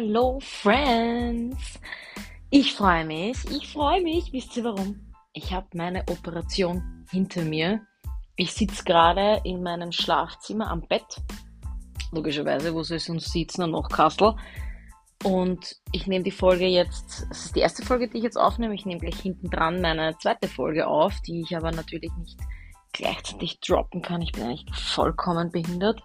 Hallo Friends! Ich freue mich, ich freue mich. Wisst ihr warum? Ich habe meine Operation hinter mir. Ich sitze gerade in meinem Schlafzimmer am Bett. Logischerweise, wo soll es uns sitzen und noch Kassel. Und ich nehme die Folge jetzt, das ist die erste Folge, die ich jetzt aufnehme. Ich nehme gleich hinten dran meine zweite Folge auf, die ich aber natürlich nicht gleichzeitig droppen kann. Ich bin eigentlich vollkommen behindert.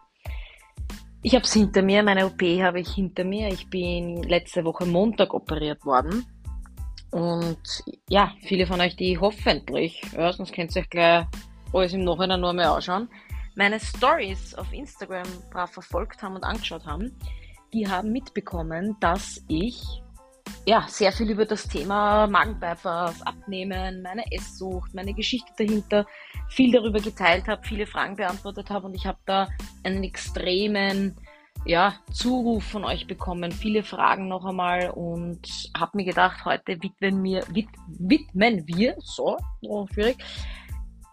Ich habe es hinter mir, meine OP habe ich hinter mir. Ich bin letzte Woche Montag operiert worden. Und ja, viele von euch, die hoffentlich, ja, sonst könnt ihr euch gleich alles im Nachhinein nur mehr anschauen, meine Stories auf Instagram brav verfolgt haben und angeschaut haben, die haben mitbekommen, dass ich ja, sehr viel über das Thema Magenbypass, Abnehmen, meine Esssucht, meine Geschichte dahinter, viel darüber geteilt habe, viele Fragen beantwortet habe und ich habe da einen extremen ja, Zuruf von euch bekommen, viele Fragen noch einmal und habe mir gedacht, heute widmen wir, wid, widmen wir, so, oh, schwierig,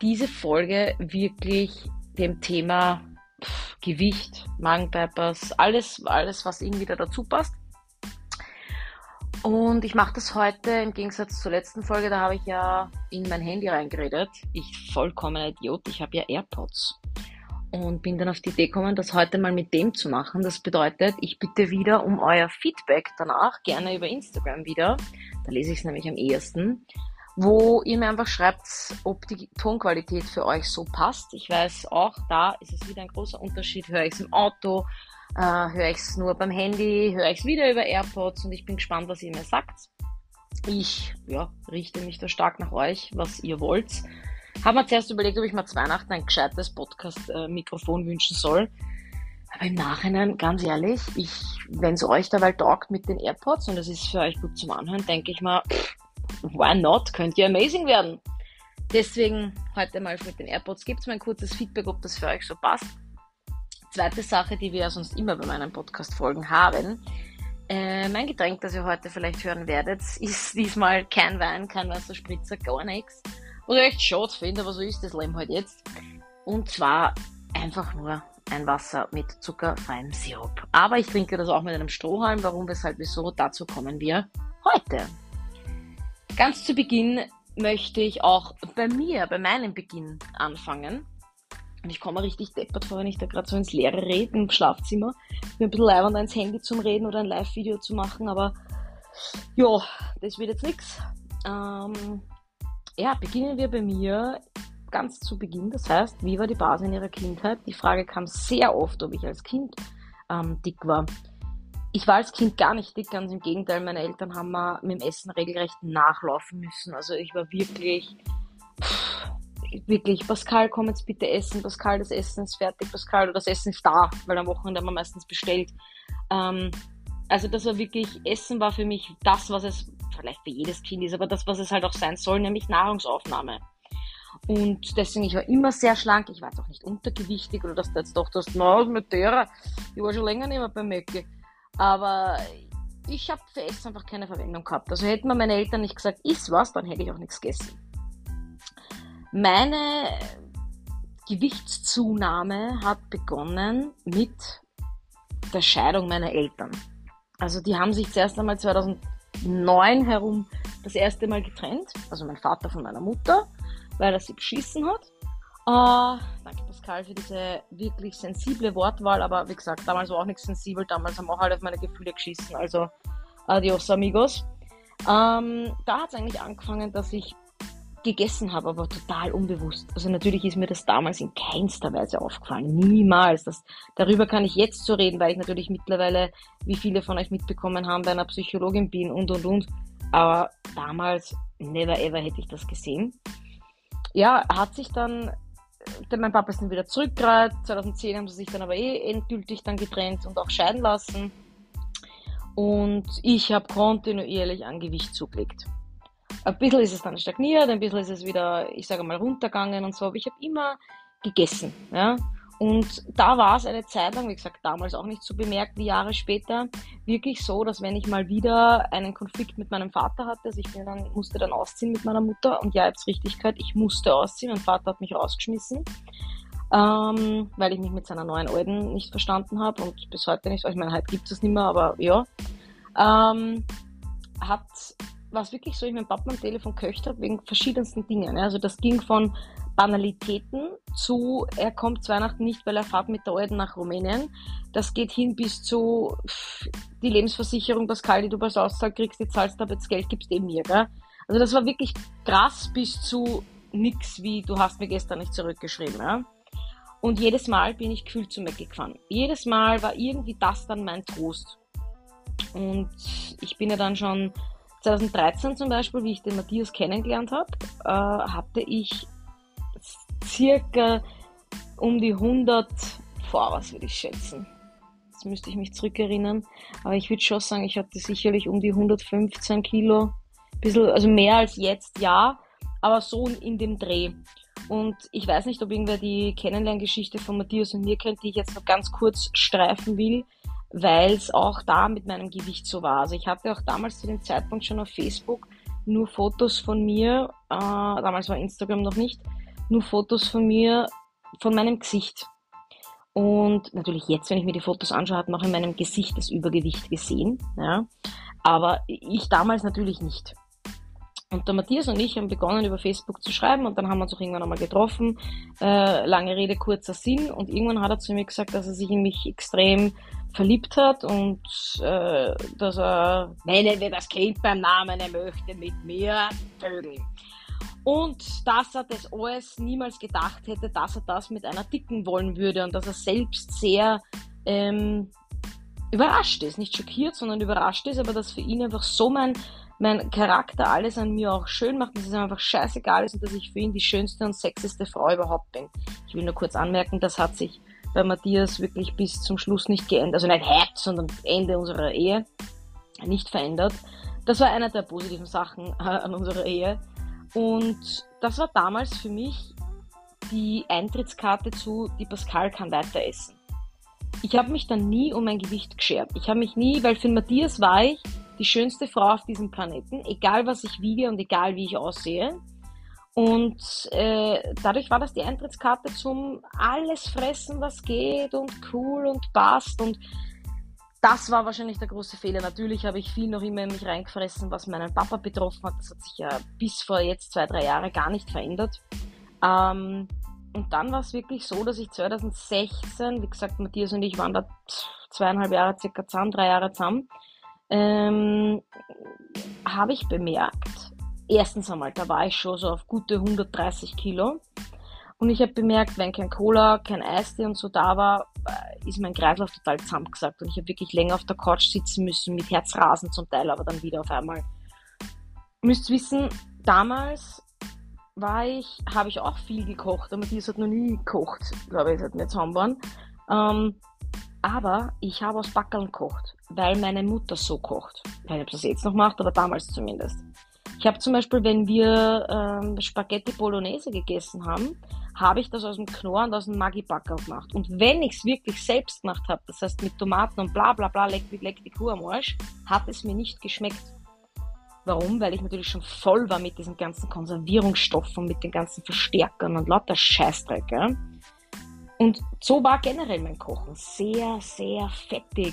diese Folge wirklich dem Thema Gewicht, Magenbypass, alles, alles, was irgendwie da dazu passt. Und ich mache das heute im Gegensatz zur letzten Folge, da habe ich ja in mein Handy reingeredet. Ich vollkommener Idiot, ich habe ja AirPods. Und bin dann auf die Idee gekommen, das heute mal mit dem zu machen. Das bedeutet, ich bitte wieder um euer Feedback danach, gerne über Instagram wieder. Da lese ich es nämlich am ehesten. Wo ihr mir einfach schreibt, ob die Tonqualität für euch so passt. Ich weiß auch, da ist es wieder ein großer Unterschied. Höre ich es im Auto, äh, höre ich es nur beim Handy, höre ich es wieder über AirPods und ich bin gespannt, was ihr mir sagt. Ich ja, richte mich da stark nach euch, was ihr wollt. Habe mir zuerst überlegt, ob ich mir zu Weihnachten ein gescheites Podcast-Mikrofon wünschen soll. Aber im Nachhinein, ganz ehrlich, ich, wenn es euch dabei taugt mit den AirPods und es ist für euch gut zum Anhören, denke ich mal, why not? Könnt ihr amazing werden. Deswegen heute mal mit den AirPods. Gebt mir ein kurzes Feedback, ob das für euch so passt. Zweite Sache, die wir ja sonst immer bei meinen Podcast-Folgen haben. Äh, mein Getränk, das ihr heute vielleicht hören werdet, ist diesmal kein Wein, kein Wasserspritzer, gar nichts. Was ich echt schade finde, aber so ist das Leben halt jetzt. Und zwar einfach nur ein Wasser mit zuckerfreiem Sirup. Aber ich trinke das auch mit einem Strohhalm. Warum, weshalb, wieso? Dazu kommen wir heute. Ganz zu Beginn möchte ich auch bei mir, bei meinem Beginn anfangen. Und ich komme richtig deppert vor, wenn ich da gerade so ins Leere rede im Schlafzimmer. Ich bin ein bisschen leibend ins Handy zum Reden oder ein Live-Video zu machen, aber ja, das wird jetzt nichts. Ähm, ja, beginnen wir bei mir ganz zu Beginn. Das heißt, wie war die Basis in ihrer Kindheit? Die Frage kam sehr oft, ob ich als Kind ähm, dick war. Ich war als Kind gar nicht dick, ganz im Gegenteil. Meine Eltern haben mir mit dem Essen regelrecht nachlaufen müssen. Also ich war wirklich pff, wirklich, Pascal, komm jetzt bitte essen, Pascal, das Essen ist fertig, Pascal, das Essen ist da, weil am Wochenende haben wir meistens bestellt. Ähm, also das war wirklich, Essen war für mich das, was es vielleicht für jedes Kind ist, aber das, was es halt auch sein soll, nämlich Nahrungsaufnahme. Und deswegen, ich war immer sehr schlank, ich war jetzt auch nicht untergewichtig oder dass du jetzt doch das, na, mit der, ich war schon länger nicht mehr bei Möcke. Aber ich habe für Essen einfach keine Verwendung gehabt. Also hätten mir meine Eltern nicht gesagt, iss was, dann hätte ich auch nichts gegessen. Meine Gewichtszunahme hat begonnen mit der Scheidung meiner Eltern. Also die haben sich zuerst einmal 2009 herum das erste Mal getrennt. Also mein Vater von meiner Mutter, weil er sie beschissen hat. Uh, danke Pascal für diese wirklich sensible Wortwahl, aber wie gesagt, damals war auch nichts sensibel, damals haben auch alle auf meine Gefühle geschissen, also adios amigos. Ähm, da hat es eigentlich angefangen, dass ich gegessen habe, aber total unbewusst. Also natürlich ist mir das damals in keinster Weise aufgefallen. Niemals. Das, darüber kann ich jetzt so reden, weil ich natürlich mittlerweile, wie viele von euch mitbekommen haben, bei einer Psychologin bin und und und. Aber damals, never ever hätte ich das gesehen. Ja, hat sich dann, mein Papa ist dann wieder zurückgereiht. 2010 haben sie sich dann aber eh endgültig dann getrennt und auch scheiden lassen. Und ich habe kontinuierlich an Gewicht zugelegt. Ein bisschen ist es dann stagniert, ein bisschen ist es wieder, ich sage mal, runtergegangen und so, aber ich habe immer gegessen. Ja? Und da war es eine Zeit lang, wie gesagt, damals auch nicht so bemerkt wie Jahre später, wirklich so, dass wenn ich mal wieder einen Konflikt mit meinem Vater hatte, also ich bin dann, musste dann ausziehen mit meiner Mutter und ja, jetzt richtig gehört, ich musste ausziehen, mein Vater hat mich rausgeschmissen, ähm, weil ich mich mit seiner neuen Alten nicht verstanden habe und bis heute nicht, ich meine, heute gibt es nicht mehr, aber ja. ähm, hat was wirklich so, ich mein Papa am Telefon köcht habe, wegen verschiedensten Dingen. Also das ging von Banalitäten zu, er kommt zu Weihnachten nicht, weil er fährt mit der Alten nach Rumänien. Das geht hin bis zu die Lebensversicherung, Pascal, die du bei Auszahl kriegst, die zahlst aber jetzt Geld, gibst eben mir. Gell? Also das war wirklich krass bis zu nix, wie du hast mir gestern nicht zurückgeschrieben. Ja? Und jedes Mal bin ich kühl zu Mac gefahren. Jedes Mal war irgendwie das dann mein Trost. Und ich bin ja dann schon 2013 zum Beispiel, wie ich den Matthias kennengelernt habe, äh, hatte ich circa um die 100, vor was würde ich schätzen? Jetzt müsste ich mich zurückerinnern, aber ich würde schon sagen, ich hatte sicherlich um die 115 Kilo, bisschen, also mehr als jetzt, ja, aber so in dem Dreh. Und ich weiß nicht, ob irgendwer die Kennenlerngeschichte von Matthias und mir kennt, die ich jetzt noch ganz kurz streifen will weil es auch da mit meinem Gewicht so war. Also ich hatte auch damals zu dem Zeitpunkt schon auf Facebook nur Fotos von mir, äh, damals war Instagram noch nicht, nur Fotos von mir, von meinem Gesicht. Und natürlich jetzt, wenn ich mir die Fotos anschaue, hat man auch in meinem Gesicht das Übergewicht gesehen. Ja? Aber ich damals natürlich nicht. Und der Matthias und ich haben begonnen, über Facebook zu schreiben und dann haben wir uns auch irgendwann einmal getroffen. Äh, lange Rede, kurzer Sinn. Und irgendwann hat er zu mir gesagt, dass er sich in mich extrem verliebt hat und äh, dass er, nennen wir das Kind beim Namen, er möchte mit mir vögeln. Und dass er das alles niemals gedacht hätte, dass er das mit einer Dicken wollen würde und dass er selbst sehr ähm, überrascht ist. Nicht schockiert, sondern überrascht ist, aber dass für ihn einfach so mein, mein Charakter alles an mir auch schön macht, dass es einfach scheißegal ist und dass ich für ihn die schönste und sexyste Frau überhaupt bin. Ich will nur kurz anmerken, das hat sich bei Matthias wirklich bis zum Schluss nicht geändert, also nicht heute, sondern Ende unserer Ehe nicht verändert. Das war eine der positiven Sachen äh, an unserer Ehe. Und das war damals für mich die Eintrittskarte zu, die Pascal kann weiter essen. Ich habe mich dann nie um mein Gewicht geschert. Ich habe mich nie, weil für Matthias war ich die schönste Frau auf diesem Planeten, egal was ich wiege und egal wie ich aussehe. Und äh, dadurch war das die Eintrittskarte zum alles fressen, was geht und cool und passt. Und das war wahrscheinlich der große Fehler. Natürlich habe ich viel noch immer in mich reingefressen, was meinen Papa betroffen hat. Das hat sich ja bis vor jetzt zwei, drei Jahre gar nicht verändert. Ähm, und dann war es wirklich so, dass ich 2016, wie gesagt, Matthias und ich waren da zweieinhalb Jahre circa zusammen, drei Jahre zusammen, ähm, habe ich bemerkt, erstens einmal, da war ich schon so auf gute 130 Kilo. Und ich habe bemerkt, wenn kein Cola, kein Eistee und so da war, äh, ist mein Kreislauf total zusammengesackt. Und ich habe wirklich länger auf der Couch sitzen müssen, mit Herzrasen zum Teil, aber dann wieder auf einmal. Müsst wissen, damals war ich, habe ich auch viel gekocht, aber Matthias hat noch nie gekocht, glaube ich, seit wir zusammen waren. Ähm, aber ich habe aus Backeln gekocht, weil meine Mutter so kocht. Ich weiß nicht, ob sie das jetzt noch macht, aber damals zumindest. Ich habe zum Beispiel, wenn wir ähm, Spaghetti Bolognese gegessen haben, habe ich das aus dem Knorr und aus dem Maggi-Backer gemacht. Und wenn ich es wirklich selbst gemacht habe, das heißt mit Tomaten und bla bla bla, leck, leck die Kuh am Arsch, hat es mir nicht geschmeckt. Warum? Weil ich natürlich schon voll war mit diesen ganzen Konservierungsstoffen, mit den ganzen Verstärkern und lauter Scheißdreck. Ja? Und so war generell mein Kochen. Sehr, sehr fettig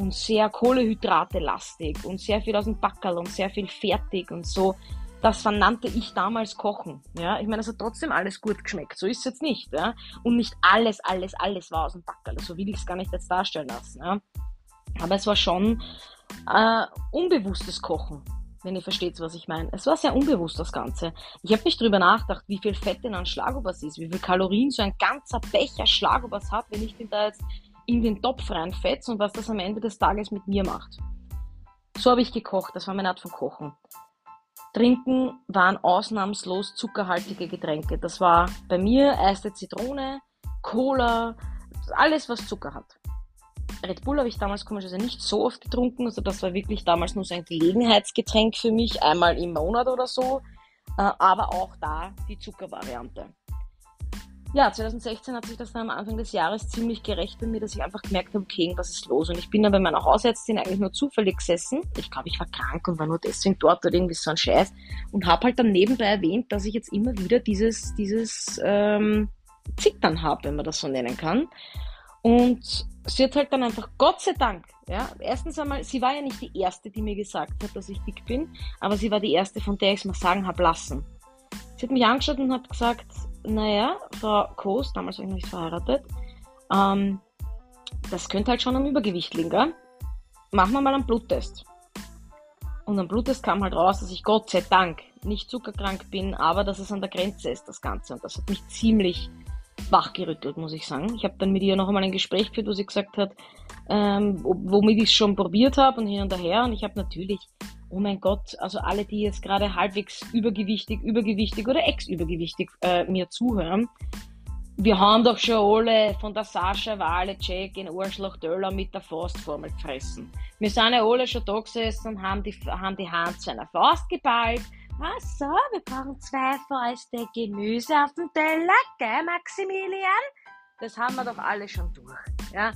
und sehr Kohlehydrate-lastig und sehr viel aus dem Backerl und sehr viel fertig und so. Das vernannte ich damals Kochen. Ja, ich meine, es hat trotzdem alles gut geschmeckt. So ist es jetzt nicht. Ja? Und nicht alles, alles, alles war aus dem Backerl. So will ich es gar nicht jetzt darstellen lassen. Ja? Aber es war schon äh, unbewusstes Kochen, wenn ihr versteht, was ich meine. Es war sehr unbewusst, das Ganze. Ich habe nicht drüber nachgedacht, wie viel Fett in einem Schlagobers ist, wie viel Kalorien so ein ganzer Becher Schlagobers hat, wenn ich den da jetzt in den Topf reinfetze und was das am Ende des Tages mit mir macht. So habe ich gekocht, das war meine Art von Kochen. Trinken waren ausnahmslos zuckerhaltige Getränke. Das war bei mir eiste Zitrone, Cola, alles was Zucker hat. Red Bull habe ich damals komischerweise nicht so oft getrunken, also das war wirklich damals nur so ein Gelegenheitsgetränk für mich, einmal im Monat oder so, äh, aber auch da die Zuckervariante ja, 2016 hat sich das dann am Anfang des Jahres ziemlich gerecht bei mir, dass ich einfach gemerkt habe, okay, was ist los? Und ich bin dann bei meiner Hausärztin eigentlich nur zufällig gesessen. Ich glaube, ich war krank und war nur deswegen dort oder irgendwie so ein Scheiß. Und habe halt dann nebenbei erwähnt, dass ich jetzt immer wieder dieses, dieses ähm, Zittern habe, wenn man das so nennen kann. Und sie hat halt dann einfach, Gott sei Dank, ja, erstens einmal, sie war ja nicht die Erste, die mir gesagt hat, dass ich dick bin, aber sie war die Erste, von der ich es mal sagen habe lassen. Sie hat mich angeschaut und hat gesagt, naja, Frau Koos, damals war ich nicht verheiratet, ähm, das könnte halt schon am Übergewicht liegen, gell? Machen wir mal einen Bluttest. Und am Bluttest kam halt raus, dass ich Gott sei Dank nicht zuckerkrank bin, aber dass es an der Grenze ist, das Ganze. Und das hat mich ziemlich wachgerüttelt, muss ich sagen. Ich habe dann mit ihr noch einmal ein Gespräch geführt, wo sie gesagt hat, ähm, womit ich es schon probiert habe und hin und her. Und ich habe natürlich, oh mein Gott, also alle, die jetzt gerade halbwegs übergewichtig, übergewichtig oder ex-übergewichtig äh, mir zuhören, wir haben doch schon alle von der Sascha Waleczek in Arschloch Döller mit der Faustformel gefressen. Wir sind ja alle schon da gesessen und haben die, haben die Hand zu einer Faust geballt Ach so, wir brauchen zwei Fäuste Gemüse auf dem Teller, gell, Maximilian? Das haben wir doch alle schon durch, ja.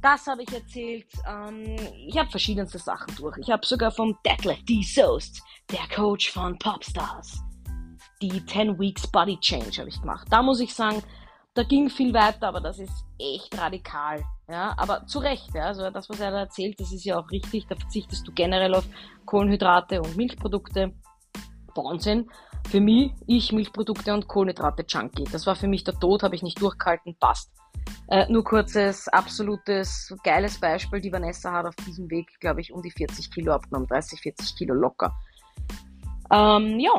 Das habe ich erzählt. Ähm, ich habe verschiedenste Sachen durch. Ich habe sogar vom Detlef D. Soest, der Coach von Popstars, die 10 Weeks Body Change habe ich gemacht. Da muss ich sagen, da ging viel weiter, aber das ist echt radikal. Ja, aber zu Recht, ja. Also das, was er da erzählt, das ist ja auch richtig. Da verzichtest du generell auf Kohlenhydrate und Milchprodukte. Wahnsinn. Für mich, ich Milchprodukte und Kohlenhydrate Junkie. Das war für mich der Tod, habe ich nicht durchgehalten, passt. Äh, nur kurzes, absolutes, geiles Beispiel. Die Vanessa hat auf diesem Weg, glaube ich, um die 40 Kilo abgenommen. 30, 40 Kilo locker. Ähm, ja,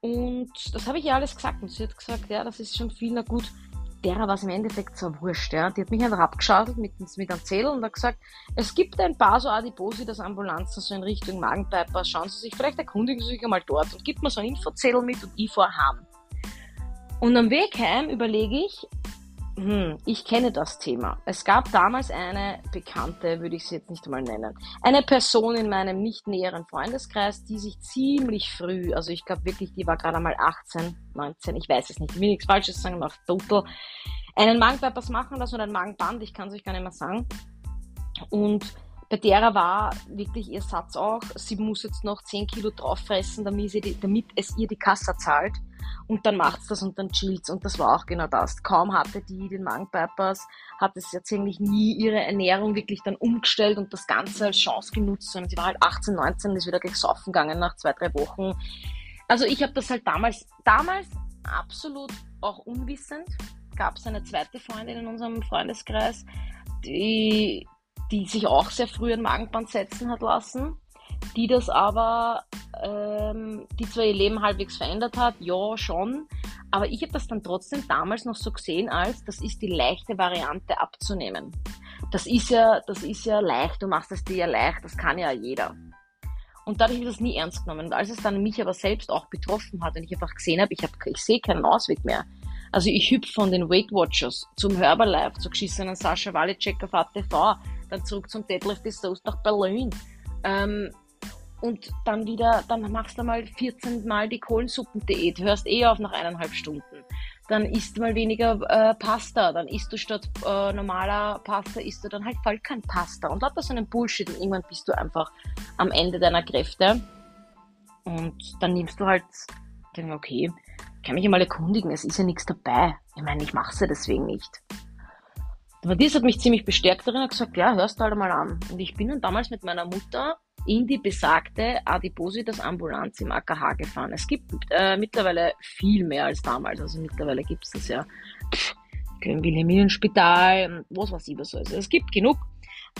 und das habe ich ihr alles gesagt. Und sie hat gesagt, ja, das ist schon viel, na gut derer war es im Endeffekt so wurscht. Ja. Die hat mich einfach abgeschautelt mit, mit einem Zettel und hat gesagt, es gibt ein paar so Adipositas Ambulanzen so in Richtung Magenbypass. Schauen Sie sich, vielleicht erkundigen Sie sich einmal dort und gibt mir so einen Infozettel mit und ich fahre heim. Und am Weg heim überlege ich, hm, ich kenne das Thema. Es gab damals eine Bekannte, würde ich sie jetzt nicht einmal nennen, eine Person in meinem nicht näheren Freundeskreis, die sich ziemlich früh, also ich glaube wirklich, die war gerade einmal 18, 19, ich weiß es nicht, ich will nichts Falsches sagen, auf total, einen Magenbypass machen lassen oder ein Magenband, ich kann es euch gar nicht mehr sagen. Und bei derer war wirklich ihr Satz auch, sie muss jetzt noch 10 Kilo drauf fressen, damit, die, damit es ihr die Kasse zahlt und dann macht's das und dann chillt's und das war auch genau das. Kaum hatte die den Magenbypass, hat es jetzt eigentlich nie ihre Ernährung wirklich dann umgestellt und das Ganze als Chance genutzt, sondern sie war halt 18, 19 und ist wieder gleich saufen gegangen nach zwei, drei Wochen. Also ich habe das halt damals, damals absolut auch unwissend, gab es eine zweite Freundin in unserem Freundeskreis, die, die sich auch sehr früh ein Magenband setzen hat lassen die das aber, ähm, die zwar ihr Leben halbwegs verändert hat, ja schon, aber ich habe das dann trotzdem damals noch so gesehen als, das ist die leichte Variante abzunehmen. Das ist ja, das ist ja leicht, du machst es dir ja leicht, das kann ja jeder. Und dadurch habe ich das nie ernst genommen. Und als es dann mich aber selbst auch betroffen hat und ich einfach gesehen habe, ich, hab, ich sehe keinen Ausweg mehr. Also ich hüpfe von den Weight Watchers zum Herbalife, zur geschissenen Sascha Walicek auf ATV, dann zurück zum Deadlift des Soast nach Berlin. Ähm, und dann wieder, dann machst du mal 14 Mal die Kohlensuppen-Diät, hörst eh auf nach eineinhalb Stunden. Dann isst du mal weniger äh, Pasta, dann isst du statt äh, normaler Pasta, isst du dann halt voll kein Pasta und lauter so einen Bullshit und irgendwann bist du einfach am Ende deiner Kräfte. Und dann nimmst du halt, okay, kann mich mal erkundigen, es ist ja nichts dabei. Ich meine, ich mache es ja deswegen nicht. Aber dies hat mich ziemlich bestärkt darin und gesagt, ja, hörst du halt mal an. Und ich bin dann damals mit meiner Mutter in die besagte Adipositas Ambulanz im AKH gefahren. Es gibt äh, mittlerweile viel mehr als damals. Also mittlerweile gibt es das ja im Wilhelminenspital, was weiß ich was. Also es gibt genug.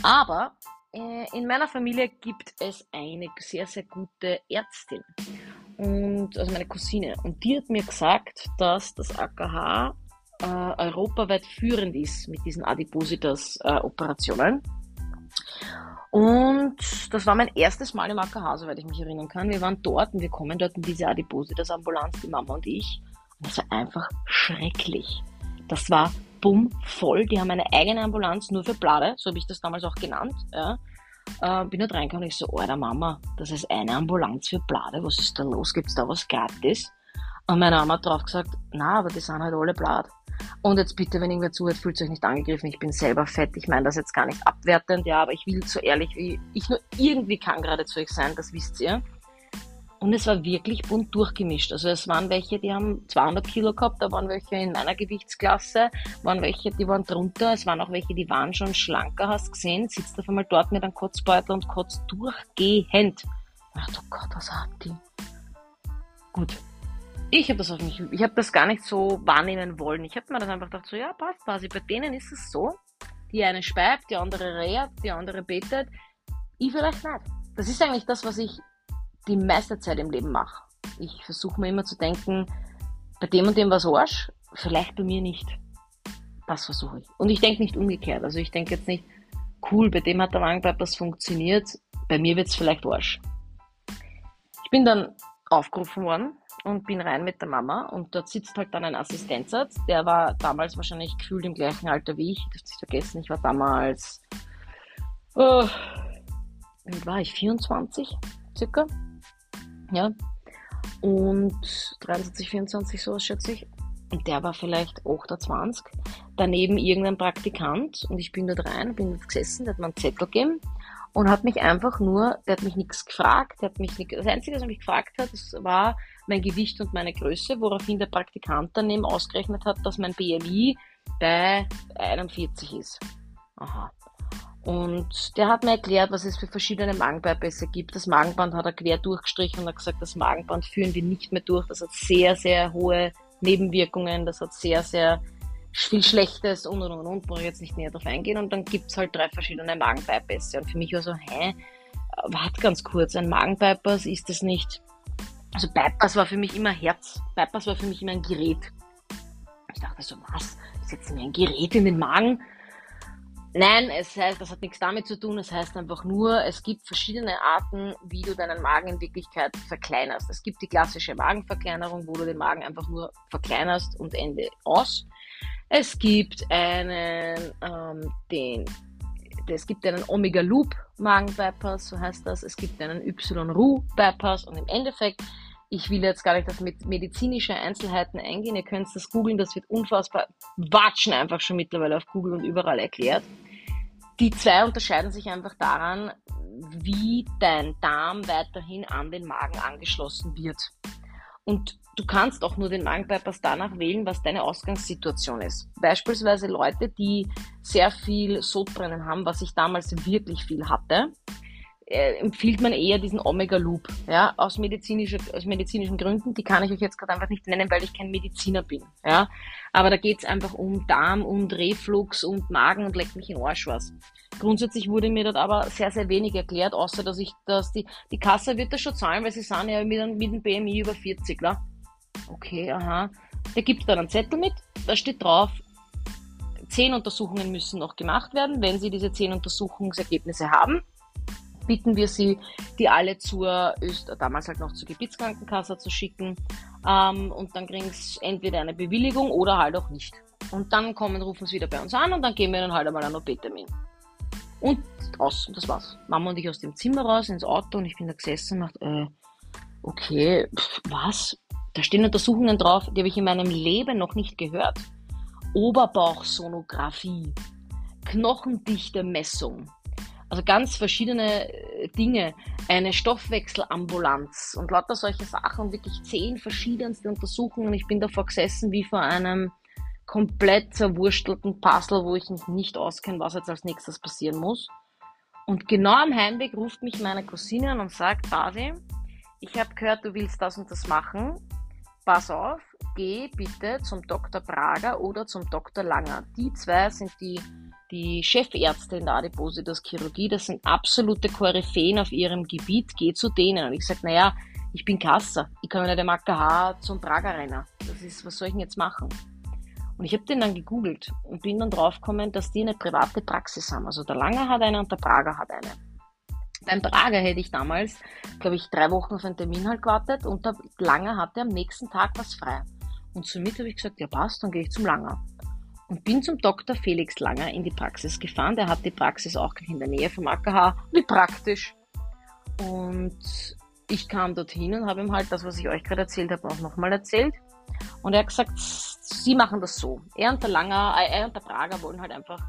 Aber äh, in meiner Familie gibt es eine sehr, sehr gute Ärztin. Und, also meine Cousine. Und die hat mir gesagt, dass das AKH äh, europaweit führend ist mit diesen Adipositas-Operationen. Und das war mein erstes Mal im AKH, soweit ich mich erinnern kann. Wir waren dort und wir kommen dort in diese Adipositas Ambulanz, die Mama und ich. Und das war einfach schrecklich. Das war bumm voll. Die haben eine eigene Ambulanz nur für Blade, so habe ich das damals auch genannt. Ja. Äh, bin dort reingekommen und ich so, alter Mama, das ist eine Ambulanz für Blade, was ist da los? Gibt es da was gratis? Und meine Mama hat drauf gesagt, na, aber die sind halt alle Blatt. Und jetzt bitte, wenn irgendwer zuhört, fühlt euch nicht angegriffen. Ich bin selber fett. Ich meine das jetzt gar nicht abwertend, ja, aber ich will so ehrlich wie ich nur irgendwie kann gerade zu euch sein, das wisst ihr. Und es war wirklich bunt durchgemischt. Also es waren welche, die haben 200 Kilo gehabt, da waren welche in meiner Gewichtsklasse, waren welche, die waren drunter, es waren auch welche, die waren schon schlanker, hast gesehen, sitzt auf einmal dort mit einem Kotzbeutel und kotzt durchgehend. Dachte, oh Gott, was hat die? Gut. Ich habe das auch nicht, ich habe das gar nicht so wahrnehmen wollen. Ich habe mir das einfach gedacht, so ja, passt quasi. Bei denen ist es so, die eine speibt, die andere rehrt, die andere betet. Ich vielleicht nicht. Das ist eigentlich das, was ich die meiste Zeit im Leben mache. Ich versuche mir immer zu denken, bei dem und dem war es Arsch, vielleicht bei mir nicht. Das versuche ich. Und ich denke nicht umgekehrt. Also ich denke jetzt nicht, cool, bei dem hat der Wangenbypass funktioniert, bei mir wird es vielleicht Arsch. Ich bin dann aufgerufen worden und bin rein mit der Mama und dort sitzt halt dann ein Assistenzarzt, der war damals wahrscheinlich gefühlt im gleichen Alter wie ich, ich darf es nicht vergessen, ich war damals, oh, wie war ich, 24 circa, ja. Und 23, 24, so schätze ich. Und der war vielleicht 28. Daneben irgendein Praktikant. Und ich bin dort rein, bin dort gesessen, der hat mir einen Zettel gegeben und hat mich einfach nur, der hat mich nichts gefragt, der hat mich nicht, das Einzige, was er mich gefragt hat, das war mein Gewicht und meine Größe, woraufhin der Praktikant daneben ausgerechnet hat, dass mein BMI bei 41 ist. Aha. Und der hat mir erklärt, was es für verschiedene Magenbypässe gibt. Das Magenband hat er quer durchgestrichen und hat gesagt, das Magenband führen wir nicht mehr durch. Das hat sehr, sehr hohe Nebenwirkungen. Das hat sehr, sehr viel Schlechtes und und und und. Brauche ich jetzt nicht näher drauf eingehen. Und dann gibt's halt drei verschiedene Magenbypässe. Und für mich war so, hä? Warte ganz kurz, ein Magenbypass ist das nicht. Also Bypass war für mich immer Herz. Bypass war für mich immer ein Gerät. Ich dachte so, was? Setzen wir ein Gerät in den Magen? Nein, es heißt, das hat nichts damit zu tun. Es heißt einfach nur, es gibt verschiedene Arten, wie du deinen Magen in Wirklichkeit verkleinerst. Es gibt die klassische Magenverkleinerung, wo du den Magen einfach nur verkleinerst und Ende aus. Es gibt einen, ähm, den, es gibt einen Omega Loop Magen Bypass, so heißt das. Es gibt einen Y-Ru Bypass und im Endeffekt ich will jetzt gar nicht auf medizinische Einzelheiten eingehen. Ihr könnt das googeln, das wird unfassbar watschen einfach schon mittlerweile auf Google und überall erklärt. Die zwei unterscheiden sich einfach daran, wie dein Darm weiterhin an den Magen angeschlossen wird. Und du kannst auch nur den Magenbypass danach wählen, was deine Ausgangssituation ist. Beispielsweise Leute, die sehr viel Sodbrennen haben, was ich damals wirklich viel hatte, äh, empfiehlt man eher diesen Omega Loop, ja, aus, medizinischer, aus medizinischen Gründen. Die kann ich euch jetzt gerade einfach nicht nennen, weil ich kein Mediziner bin, ja. Aber da geht's einfach um Darm und Reflux und Magen und leckt mich in Arsch was. Grundsätzlich wurde mir dort aber sehr, sehr wenig erklärt, außer dass ich, dass die, die Kasse wird das schon zahlen, weil sie sind ja mit, mit dem BMI über 40, la? Okay, aha. Der gibt dann einen Zettel mit, da steht drauf, zehn Untersuchungen müssen noch gemacht werden. Wenn Sie diese zehn Untersuchungsergebnisse haben, bitten wir sie, die alle zur, Öst damals halt noch zur Gebietskrankenkasse zu schicken. Ähm, und dann kriegen sie entweder eine Bewilligung oder halt auch nicht. Und dann kommen, rufen sie wieder bei uns an und dann geben wir ihnen halt einmal einen OP-Termin. Und aus, und das war's. Mama und ich aus dem Zimmer raus, ins Auto und ich bin da gesessen und dachte, äh, okay, pff, was? Da stehen Untersuchungen drauf, die habe ich in meinem Leben noch nicht gehört. Oberbauchsonographie, knochendichte Messung, also ganz verschiedene äh, Dinge. Eine Stoffwechselambulanz und lauter solche Sachen. Wirklich zehn verschiedenste Untersuchungen. Ich bin davor gesessen wie vor einem komplett zerwurstelten Puzzle, wo ich mich nicht auskenne, was jetzt als nächstes passieren muss. Und genau am Heimweg ruft mich meine Cousine an und sagt, Basi, ich habe gehört, du willst das und das machen. Pass auf, geh bitte zum Dr. Prager oder zum Dr. Langer. Die zwei sind die die Chefärzte in der Adipositas Chirurgie, das sind absolute Koryphäen auf ihrem Gebiet, geh zu denen. Und ich sage, naja, ich bin Kasser, ich kann nicht im AKH zum Prager rennen. Das ist, was soll ich denn jetzt machen? Und ich habe den dann gegoogelt und bin dann draufgekommen, dass die eine private Praxis haben. Also der Langer hat eine und der Prager hat eine. Beim Prager hätte ich damals, glaube ich, drei Wochen auf einen Termin halt gewartet und der Langer hatte am nächsten Tag was frei. Und somit habe ich gesagt, ja passt, dann gehe ich zum Langer und bin zum Dr. Felix Langer in die Praxis gefahren. Der hat die Praxis auch in der Nähe vom AKH. Wie praktisch. Und ich kam dorthin und habe ihm halt das, was ich euch gerade erzählt habe, auch nochmal erzählt. Und er hat gesagt, sie machen das so. Er und der Langer, äh, er und der Prager wollen halt einfach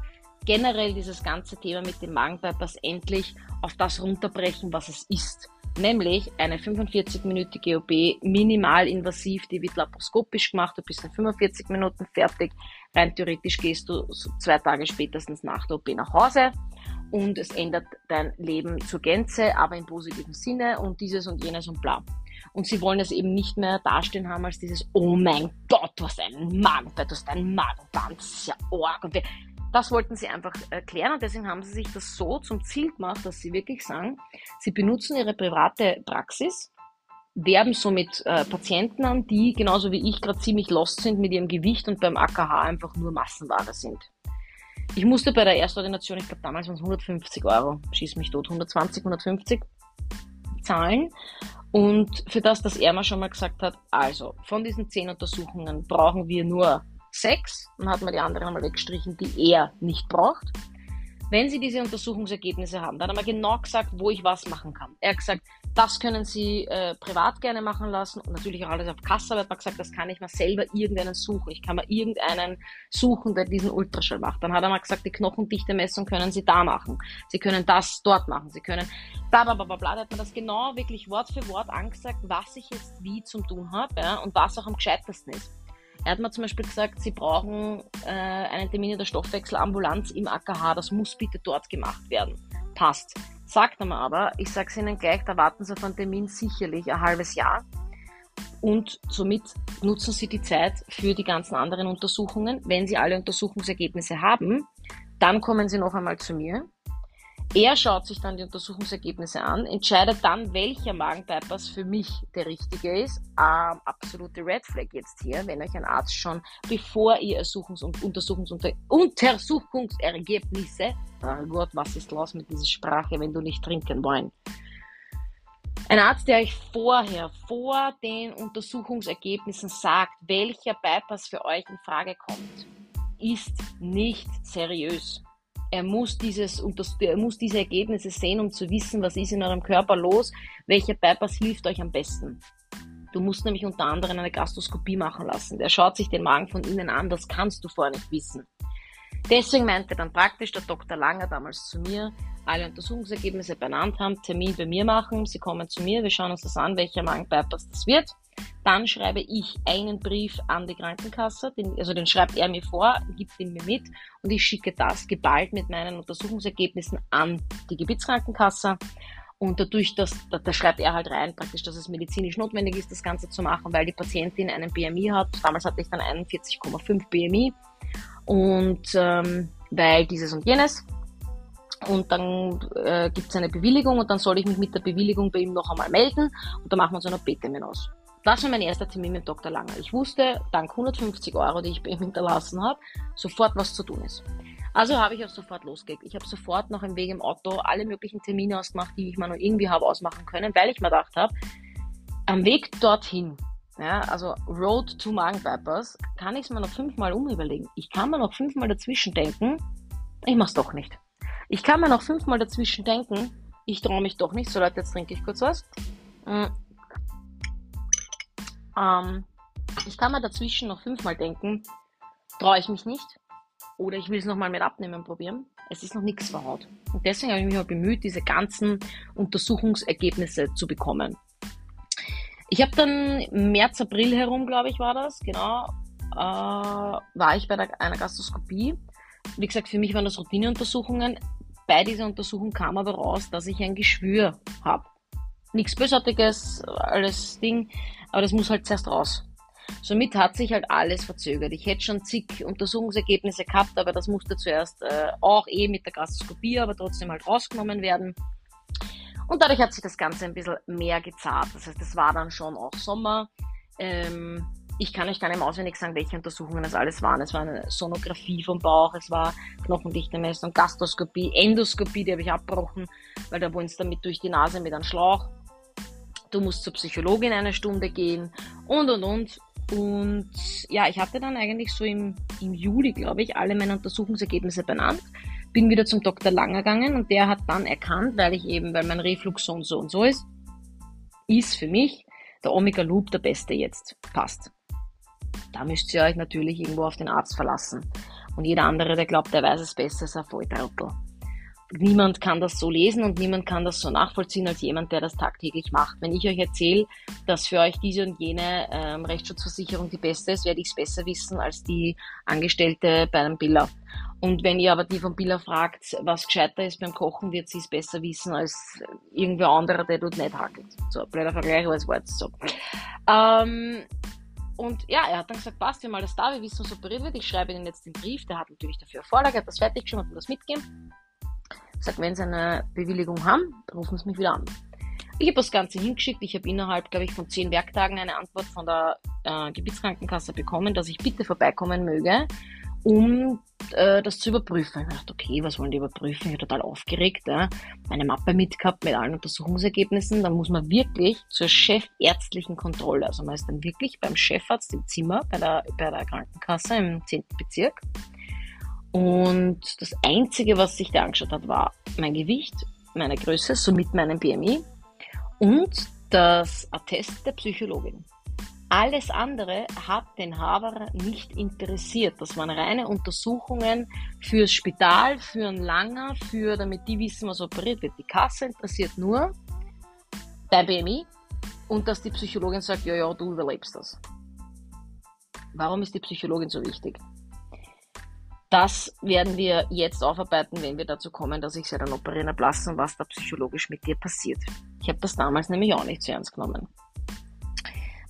generell dieses ganze Thema mit dem Magenbypass endlich auf das runterbrechen, was es ist. nämlich eine 45-minütige OP, minimalinvasiv, die wird laparoskopisch gemacht, du bist in 45 Minuten fertig. Rein theoretisch gehst du zwei Tage spätestens nach der OP nach Hause und es ändert dein Leben zur Gänze, aber im positiven Sinne und dieses und jenes und bla. Und sie wollen es eben nicht mehr dastehen haben als dieses, oh mein Gott, du hast einen Magenband, du hast einen Magenband, das ist ja arg. Und das wollten sie einfach erklären und deswegen haben sie sich das so zum Ziel gemacht, dass sie wirklich sagen, sie benutzen ihre private Praxis, werben somit äh, Patienten an, die genauso wie ich gerade ziemlich lost sind mit ihrem Gewicht und beim AKH einfach nur Massenware sind. Ich musste bei der Erstordination, ich glaube damals waren es 150 Euro, schieß mich tot, 120, 150 zahlen. Und für das, dass er schon mal gesagt hat, also von diesen zehn Untersuchungen brauchen wir nur sechs, dann hat man die anderen einmal weggestrichen, die er nicht braucht. Wenn Sie diese Untersuchungsergebnisse haben, dann hat er mir genau gesagt, wo ich was machen kann. Er hat gesagt, das können Sie äh, privat gerne machen lassen und natürlich auch alles auf Kasse, aber er hat gesagt, das kann ich mir selber irgendeinen suchen. Ich kann mir irgendeinen suchen, der diesen Ultraschall macht. Dann hat er mal gesagt, die Knochendichte-Messung können Sie da machen. Sie können das dort machen. Sie können bla bla bla bla. bla. Da hat man das genau wirklich Wort für Wort angesagt, was ich jetzt wie zum tun habe ja, und was auch am gescheitesten ist. Er hat mir zum Beispiel gesagt, Sie brauchen äh, einen Termin in der Stoffwechselambulanz im AKH, das muss bitte dort gemacht werden. Passt. Sagt er mir aber, ich sage es Ihnen gleich, da warten Sie auf einen Termin sicherlich ein halbes Jahr. Und somit nutzen Sie die Zeit für die ganzen anderen Untersuchungen. Wenn Sie alle Untersuchungsergebnisse haben, dann kommen Sie noch einmal zu mir er schaut sich dann die Untersuchungsergebnisse an, entscheidet dann, welcher Magenbypass für mich der richtige ist. Ähm, absolute Red Flag jetzt hier, wenn euch ein Arzt schon, bevor ihr Ersuchungs- und Untersuchungs- und Untersuchungsergebnisse, oh Gott, was ist los mit dieser Sprache, wenn du nicht trinken wollen? Ein Arzt, der euch vorher, vor den Untersuchungsergebnissen sagt, welcher Bypass für euch in Frage kommt, ist nicht seriös. Er muss, dieses, er muss diese Ergebnisse sehen, um zu wissen, was ist in eurem Körper los, welcher Bypass hilft euch am besten. Du musst nämlich unter anderem eine Gastroskopie machen lassen. Der schaut sich den Magen von innen an, das kannst du vorher nicht wissen. Deswegen meinte dann praktisch der Dr. Langer damals zu mir, alle Untersuchungsergebnisse benannt haben, Termin bei mir machen, sie kommen zu mir, wir schauen uns das an, welcher Magen-Bypass das wird. Dann schreibe ich einen Brief an die Krankenkasse, den, also den schreibt er mir vor, gibt ihn mir mit und ich schicke das geballt mit meinen Untersuchungsergebnissen an die Gebietskrankenkasse. Und dadurch, dass, da, da, schreibt er halt rein, praktisch, dass es medizinisch notwendig ist, das Ganze zu machen, weil die Patientin einen BMI hat. Damals hatte ich dann 41,5 BMI. Und ähm, weil dieses und jenes. Und dann äh, gibt es eine Bewilligung und dann soll ich mich mit der Bewilligung bei ihm noch einmal melden und dann machen wir uns einen B-Termin aus. Das war mein erster Termin mit Dr. Langer. Ich wusste, dank 150 Euro, die ich bei ihm hinterlassen habe, sofort was zu tun ist. Also habe ich auch sofort losgelegt. Ich habe sofort noch im Weg im Auto alle möglichen Termine ausgemacht, die ich mir noch irgendwie habe ausmachen können, weil ich mir gedacht habe, am Weg dorthin, ja, also Road to Magenvipers, kann ich es mir noch fünfmal umüberlegen. Ich kann mir noch fünfmal dazwischen denken, ich mach's doch nicht. Ich kann mir noch fünfmal dazwischen denken, ich traue mich doch nicht. So Leute, jetzt trinke ich kurz was. Ähm, ich kann mir dazwischen noch fünfmal denken, traue ich mich nicht oder ich will es nochmal mit Abnehmen probieren. Es ist noch nichts verhaut. Und deswegen habe ich mich auch bemüht, diese ganzen Untersuchungsergebnisse zu bekommen. Ich habe dann März, April herum, glaube ich, war das, genau, äh, war ich bei der, einer Gastroskopie. Wie gesagt, für mich waren das Routineuntersuchungen. Bei dieser Untersuchung kam aber raus, dass ich ein Geschwür habe. Nichts Bösartiges, alles Ding aber das muss halt zuerst raus. Somit hat sich halt alles verzögert. Ich hätte schon zig Untersuchungsergebnisse gehabt, aber das musste zuerst äh, auch eh mit der Gastroskopie, aber trotzdem halt rausgenommen werden. Und dadurch hat sich das Ganze ein bisschen mehr gezahlt. Das heißt, es war dann schon auch Sommer. Ähm, ich kann euch gar nicht mehr auswendig sagen, welche Untersuchungen das alles waren. Es war eine Sonographie vom Bauch, es war Knochendichtemessung, Gastroskopie, Endoskopie, die habe ich abgebrochen, weil da wollen es damit durch die Nase mit einem Schlauch du musst zur Psychologin eine Stunde gehen und und und. Und ja, ich hatte dann eigentlich so im, im Juli, glaube ich, alle meine Untersuchungsergebnisse benannt. Bin wieder zum Dr. Langer gegangen und der hat dann erkannt, weil ich eben, weil mein Reflux so und so und so ist, ist für mich der Omega Loop der beste jetzt. Passt. Da müsst ihr euch natürlich irgendwo auf den Arzt verlassen. Und jeder andere, der glaubt, der weiß es besser, ist ein Volltrottel. Niemand kann das so lesen und niemand kann das so nachvollziehen als jemand, der das tagtäglich macht. Wenn ich euch erzähle, dass für euch diese und jene ähm, Rechtsschutzversicherung die beste ist, werde ich es besser wissen als die Angestellte bei einem Biller. Und wenn ihr aber die von Biller fragt, was gescheiter ist beim Kochen, wird sie es besser wissen als irgendwer anderer, der dort nicht hakelt. So, blöder Vergleich, aber es war jetzt so. Ähm, und ja, er hat dann gesagt, passt, wir haben alles da, wir wissen, was operiert wird. Ich schreibe Ihnen jetzt den Brief, der hat natürlich dafür Vorlage, hat das fertig geschrieben, hat mir das mitgegeben. Sagt, wenn Sie eine Bewilligung haben, rufen Sie mich wieder an. Ich habe das Ganze hingeschickt. Ich habe innerhalb, glaube ich, von zehn Werktagen eine Antwort von der äh, Gebietskrankenkasse bekommen, dass ich bitte vorbeikommen möge, um äh, das zu überprüfen. Ich dachte, okay, was wollen die überprüfen? Ich war total aufgeregt. Ja. Meine Mappe mitgehabt mit allen Untersuchungsergebnissen. Dann muss man wirklich zur chefärztlichen Kontrolle. Also man ist dann wirklich beim Chefarzt im Zimmer bei der, bei der Krankenkasse im 10. Bezirk. Und das Einzige, was sich da angeschaut hat, war mein Gewicht, meine Größe, somit meinen BMI und das Attest der Psychologin. Alles andere hat den Haberer nicht interessiert. Das waren reine Untersuchungen fürs Spital, für ein Langer, für, damit die wissen, was operiert wird. Die Kasse interessiert nur dein BMI und dass die Psychologin sagt, ja, ja, du überlebst das. Warum ist die Psychologin so wichtig? Das werden wir jetzt aufarbeiten, wenn wir dazu kommen, dass ich sie dann operieren lasse und was da psychologisch mit dir passiert. Ich habe das damals nämlich auch nicht so ernst genommen.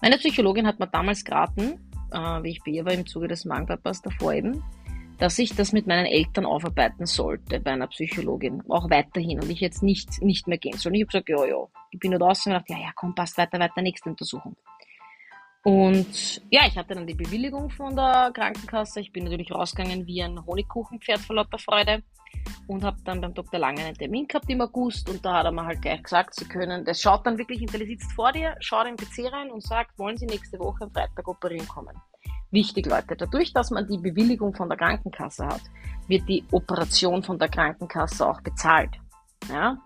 Meine Psychologin hat mir damals geraten, äh, wie ich bei ihr war im Zuge des Magenpapas davor eben, dass ich das mit meinen Eltern aufarbeiten sollte bei einer Psychologin, auch weiterhin und ich jetzt nicht, nicht mehr gehen soll. Und ich habe gesagt, ja, ja. Ich bin nur draußen und gedacht, ja, ja, komm, passt weiter, weiter, nächste Untersuchung. Und ja, ich hatte dann die Bewilligung von der Krankenkasse. Ich bin natürlich rausgegangen wie ein Honigkuchenpferd vor lauter Freude und habe dann beim Dr. Lange einen Termin gehabt im August und da hat er mir halt gleich gesagt, Sie können, das schaut dann wirklich, der sitzt vor dir, schaut den PC rein und sagt, wollen Sie nächste Woche am Freitag operieren kommen. Wichtig, Leute, dadurch, dass man die Bewilligung von der Krankenkasse hat, wird die Operation von der Krankenkasse auch bezahlt. Ja?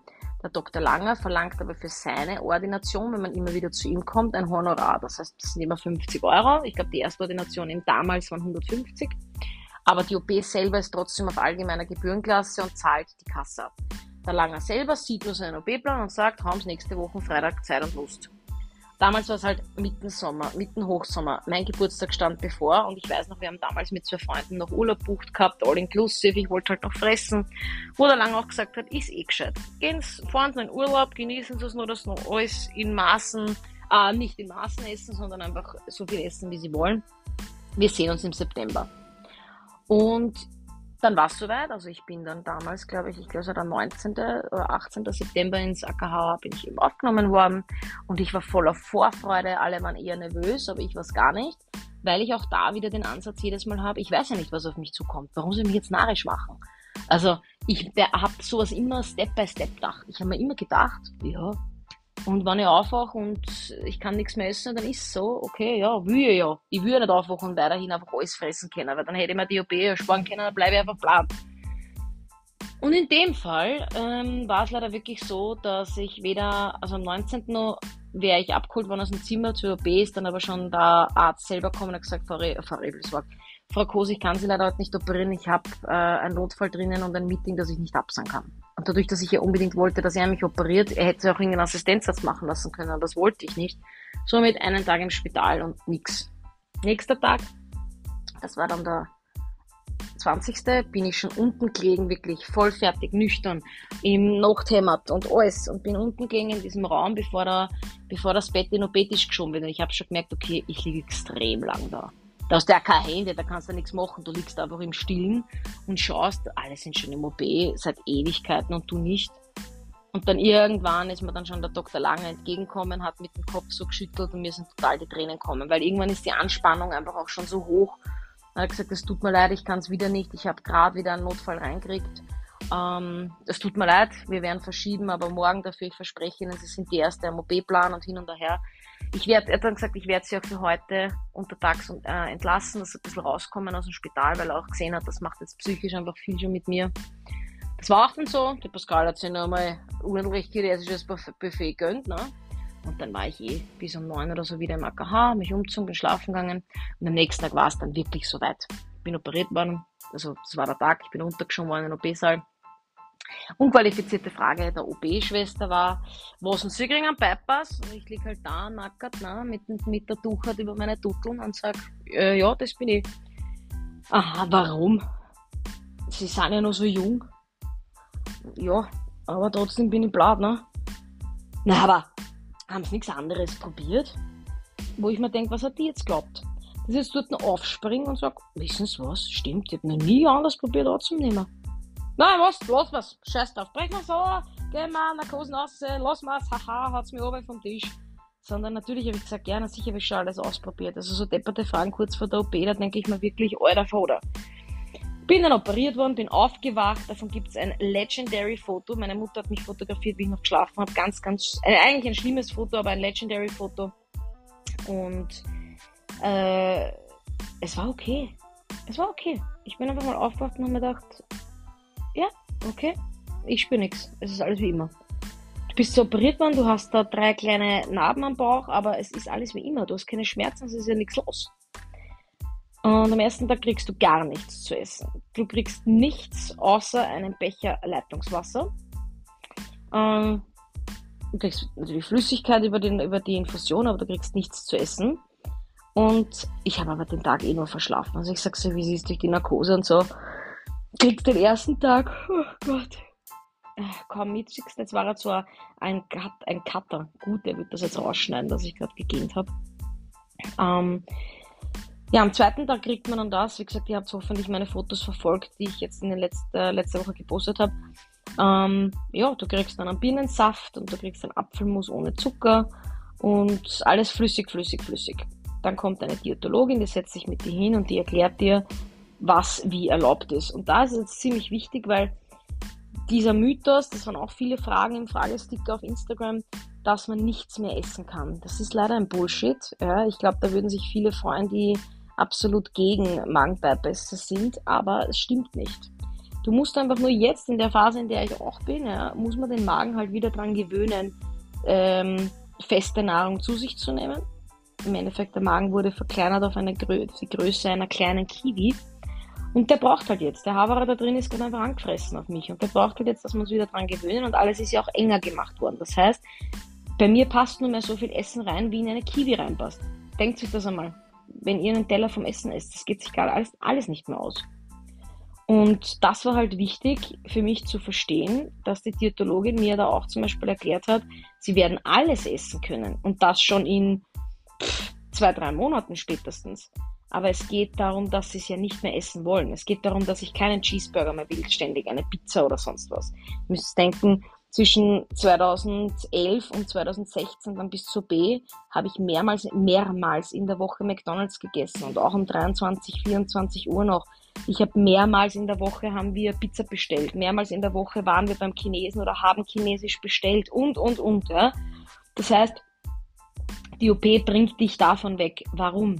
Der Dr. Langer verlangt aber für seine Ordination, wenn man immer wieder zu ihm kommt, ein Honorar. Das heißt, das sind immer 50 Euro. Ich glaube, die erste Ordination eben damals waren 150. Aber die OP selber ist trotzdem auf allgemeiner Gebührenklasse und zahlt die Kasse ab. Der Langer selber sieht nur seinen OP-Plan und sagt, haben Sie nächste Woche Freitag Zeit und Lust. Damals war es halt mitten Sommer, mitten Hochsommer. Mein Geburtstag stand bevor und ich weiß noch, wir haben damals mit zwei Freunden noch Urlaub bucht gehabt, all inclusive. Ich wollte halt noch fressen. Wo der Lang auch gesagt hat, ist eh gescheit. Gehen Sie, fahren in Urlaub, genießen Sie es nur, dass noch alles in Maßen, äh, nicht in Maßen essen, sondern einfach so viel essen, wie Sie wollen. Wir sehen uns im September. Und dann war es soweit. Also ich bin dann damals, glaube ich, ich glaube es war der 19. oder 18. September ins AKH, bin ich eben aufgenommen worden. Und ich war voller Vorfreude. Alle waren eher nervös, aber ich war es gar nicht. Weil ich auch da wieder den Ansatz jedes Mal habe, ich weiß ja nicht, was auf mich zukommt. Warum soll ich mich jetzt narrisch machen? Also ich habe sowas immer Step by Step gedacht. Ich habe mir immer gedacht, ja, und wenn ich aufwache und ich kann nichts mehr essen, dann ist es so, okay, ja, will ich ja. Ich will ja nicht aufwachen und weiterhin einfach alles fressen können, weil dann hätte ich mir die OP ersparen können, dann bleibe ich einfach blam. Und in dem Fall ähm, war es leider wirklich so, dass ich weder, also am 19. wäre ich abgeholt worden aus dem Zimmer zur OP, ist dann aber schon der Arzt selber gekommen und hat gesagt, Frau, Re Frau Rebelswag, Frau Kos, ich kann Sie leider heute nicht operieren, ich habe äh, einen Notfall drinnen und ein Meeting, das ich nicht absagen kann. Und dadurch, dass ich ja unbedingt wollte, dass er mich operiert, er hätte auch irgendeinen Assistenzsatz machen lassen können, aber das wollte ich nicht. Somit einen Tag im Spital und nix. Nächster Tag, das war dann der 20. bin ich schon unten gelegen, wirklich voll fertig, nüchtern, im Nachthemd und alles und bin unten gelegen in diesem Raum, bevor, der, bevor das Bett in OP-Tisch geschoben wird. Und ich habe schon gemerkt, okay, ich liege extrem lang da. Da hast du ja keine Hände, da kannst du nichts machen. Du liegst einfach im Stillen und schaust, alle sind schon im OP seit Ewigkeiten und du nicht. Und dann irgendwann ist mir dann schon der Dr. Lange entgegengekommen, hat mit dem Kopf so geschüttelt und mir sind total die Tränen gekommen, weil irgendwann ist die Anspannung einfach auch schon so hoch. Er hat gesagt, es tut mir leid, ich kann es wieder nicht, ich habe gerade wieder einen Notfall reingekriegt. Ähm, es tut mir leid, wir werden verschieben, aber morgen dafür, ich verspreche Ihnen, Sie sind die Erste am OP-Plan und hin und her. Ich werde, er hat dann gesagt, ich werde sie auch für heute untertags äh, entlassen, dass sie ein bisschen rauskommen aus dem Spital, weil er auch gesehen hat, das macht jetzt psychisch einfach viel schon mit mir. Das war auch dann so. Der Pascal hat sich noch einmal unrecht chinesisches Buffet gönnt, ne? Und dann war ich eh bis um neun oder so wieder im AKH, mich umgezogen, bin schlafen gegangen. Und am nächsten Tag war es dann wirklich soweit. Ich bin operiert worden. Also, das war der Tag. Ich bin untergeschoben worden in den OP-Saal. Unqualifizierte Frage der OB-Schwester war, was Sie kriegen einen Bypass? Und ich liege halt da, nackert, na, mit, mit der Tuchert über meine Tutteln und sag, äh, ja, das bin ich. Aha, warum? Sie sind ja noch so jung. Ja, aber trotzdem bin ich blatt, ne? Na, aber haben sie nichts anderes probiert? Wo ich mir denke, was hat die jetzt glaubt? Ich jetzt dort noch aufspringen und sag, wissen Sie was? Stimmt, ich habe noch nie anders probiert anzunehmen. Nein, was? Lass was. Scheiß drauf. Brech mal so, geh mal Narkosen raus, lass mal's, haha, hat's mir oben vom Tisch. Sondern natürlich habe ich gesagt, na sicher habe ich schon alles ausprobiert. Also so depperte Fragen kurz vor der OP, da denke ich mir wirklich, alter Vater. Bin dann operiert worden, bin aufgewacht, davon gibt es ein legendary Foto. Meine Mutter hat mich fotografiert, wie ich noch geschlafen habe. Ganz, ganz, äh, eigentlich ein schlimmes Foto, aber ein legendary Foto. Und äh, es war okay. Es war okay. Ich bin einfach mal aufgewacht und habe mir gedacht, ja, okay, ich spüre nichts. Es ist alles wie immer. Du bist so operiert worden, du hast da drei kleine Narben am Bauch, aber es ist alles wie immer. Du hast keine Schmerzen, es ist ja nichts los. Und am ersten Tag kriegst du gar nichts zu essen. Du kriegst nichts außer einen Becher Leitungswasser. Ähm, du kriegst natürlich Flüssigkeit über, den, über die Infusion, aber du kriegst nichts zu essen. Und ich habe aber den Tag eh nur verschlafen. Also ich sag so, wie sie ist durch die Narkose und so kriegst den ersten Tag, oh Gott, äh, kaum mitkriegst. Jetzt war er zwar ein, Cut, ein Cutter. Gut, der wird das jetzt rausschneiden, dass ich gerade gegähnt habe. Ähm, ja, am zweiten Tag kriegt man dann das. Wie gesagt, ihr habt hoffentlich meine Fotos verfolgt, die ich jetzt in der letzten, äh, letzte Woche gepostet habe. Ähm, ja, du kriegst dann einen Bienensaft und du kriegst einen Apfelmus ohne Zucker und alles flüssig, flüssig, flüssig. Dann kommt eine Diätologin, die setzt sich mit dir hin und die erklärt dir, was wie erlaubt ist. Und da ist es ziemlich wichtig, weil dieser Mythos, das waren auch viele Fragen im Fragesticker auf Instagram, dass man nichts mehr essen kann. Das ist leider ein Bullshit. Ja, ich glaube, da würden sich viele freuen, die absolut gegen Magenbypässe sind, aber es stimmt nicht. Du musst einfach nur jetzt in der Phase, in der ich auch bin, ja, muss man den Magen halt wieder dran gewöhnen, ähm, feste Nahrung zu sich zu nehmen. Im Endeffekt, der Magen wurde verkleinert auf eine Grö die Größe einer kleinen Kiwi. Und der braucht halt jetzt. Der Haverer da drin ist gerade einfach angefressen auf mich. Und der braucht halt jetzt, dass wir uns wieder dran gewöhnen. Und alles ist ja auch enger gemacht worden. Das heißt, bei mir passt nur mehr so viel Essen rein, wie in eine Kiwi reinpasst. Denkt sich das einmal. Wenn ihr einen Teller vom Essen esst, das geht sich gerade alles, alles nicht mehr aus. Und das war halt wichtig für mich zu verstehen, dass die Diätologin mir da auch zum Beispiel erklärt hat, sie werden alles essen können. Und das schon in zwei, drei Monaten spätestens. Aber es geht darum, dass sie es ja nicht mehr essen wollen. Es geht darum, dass ich keinen Cheeseburger mehr will, ständig eine Pizza oder sonst was. Ihr müsst denken, zwischen 2011 und 2016 dann bis zur B habe ich mehrmals, mehrmals in der Woche McDonalds gegessen und auch um 23, 24 Uhr noch. Ich habe mehrmals in der Woche haben wir Pizza bestellt. Mehrmals in der Woche waren wir beim Chinesen oder haben Chinesisch bestellt und, und, und. Ja. Das heißt, die OP bringt dich davon weg. Warum?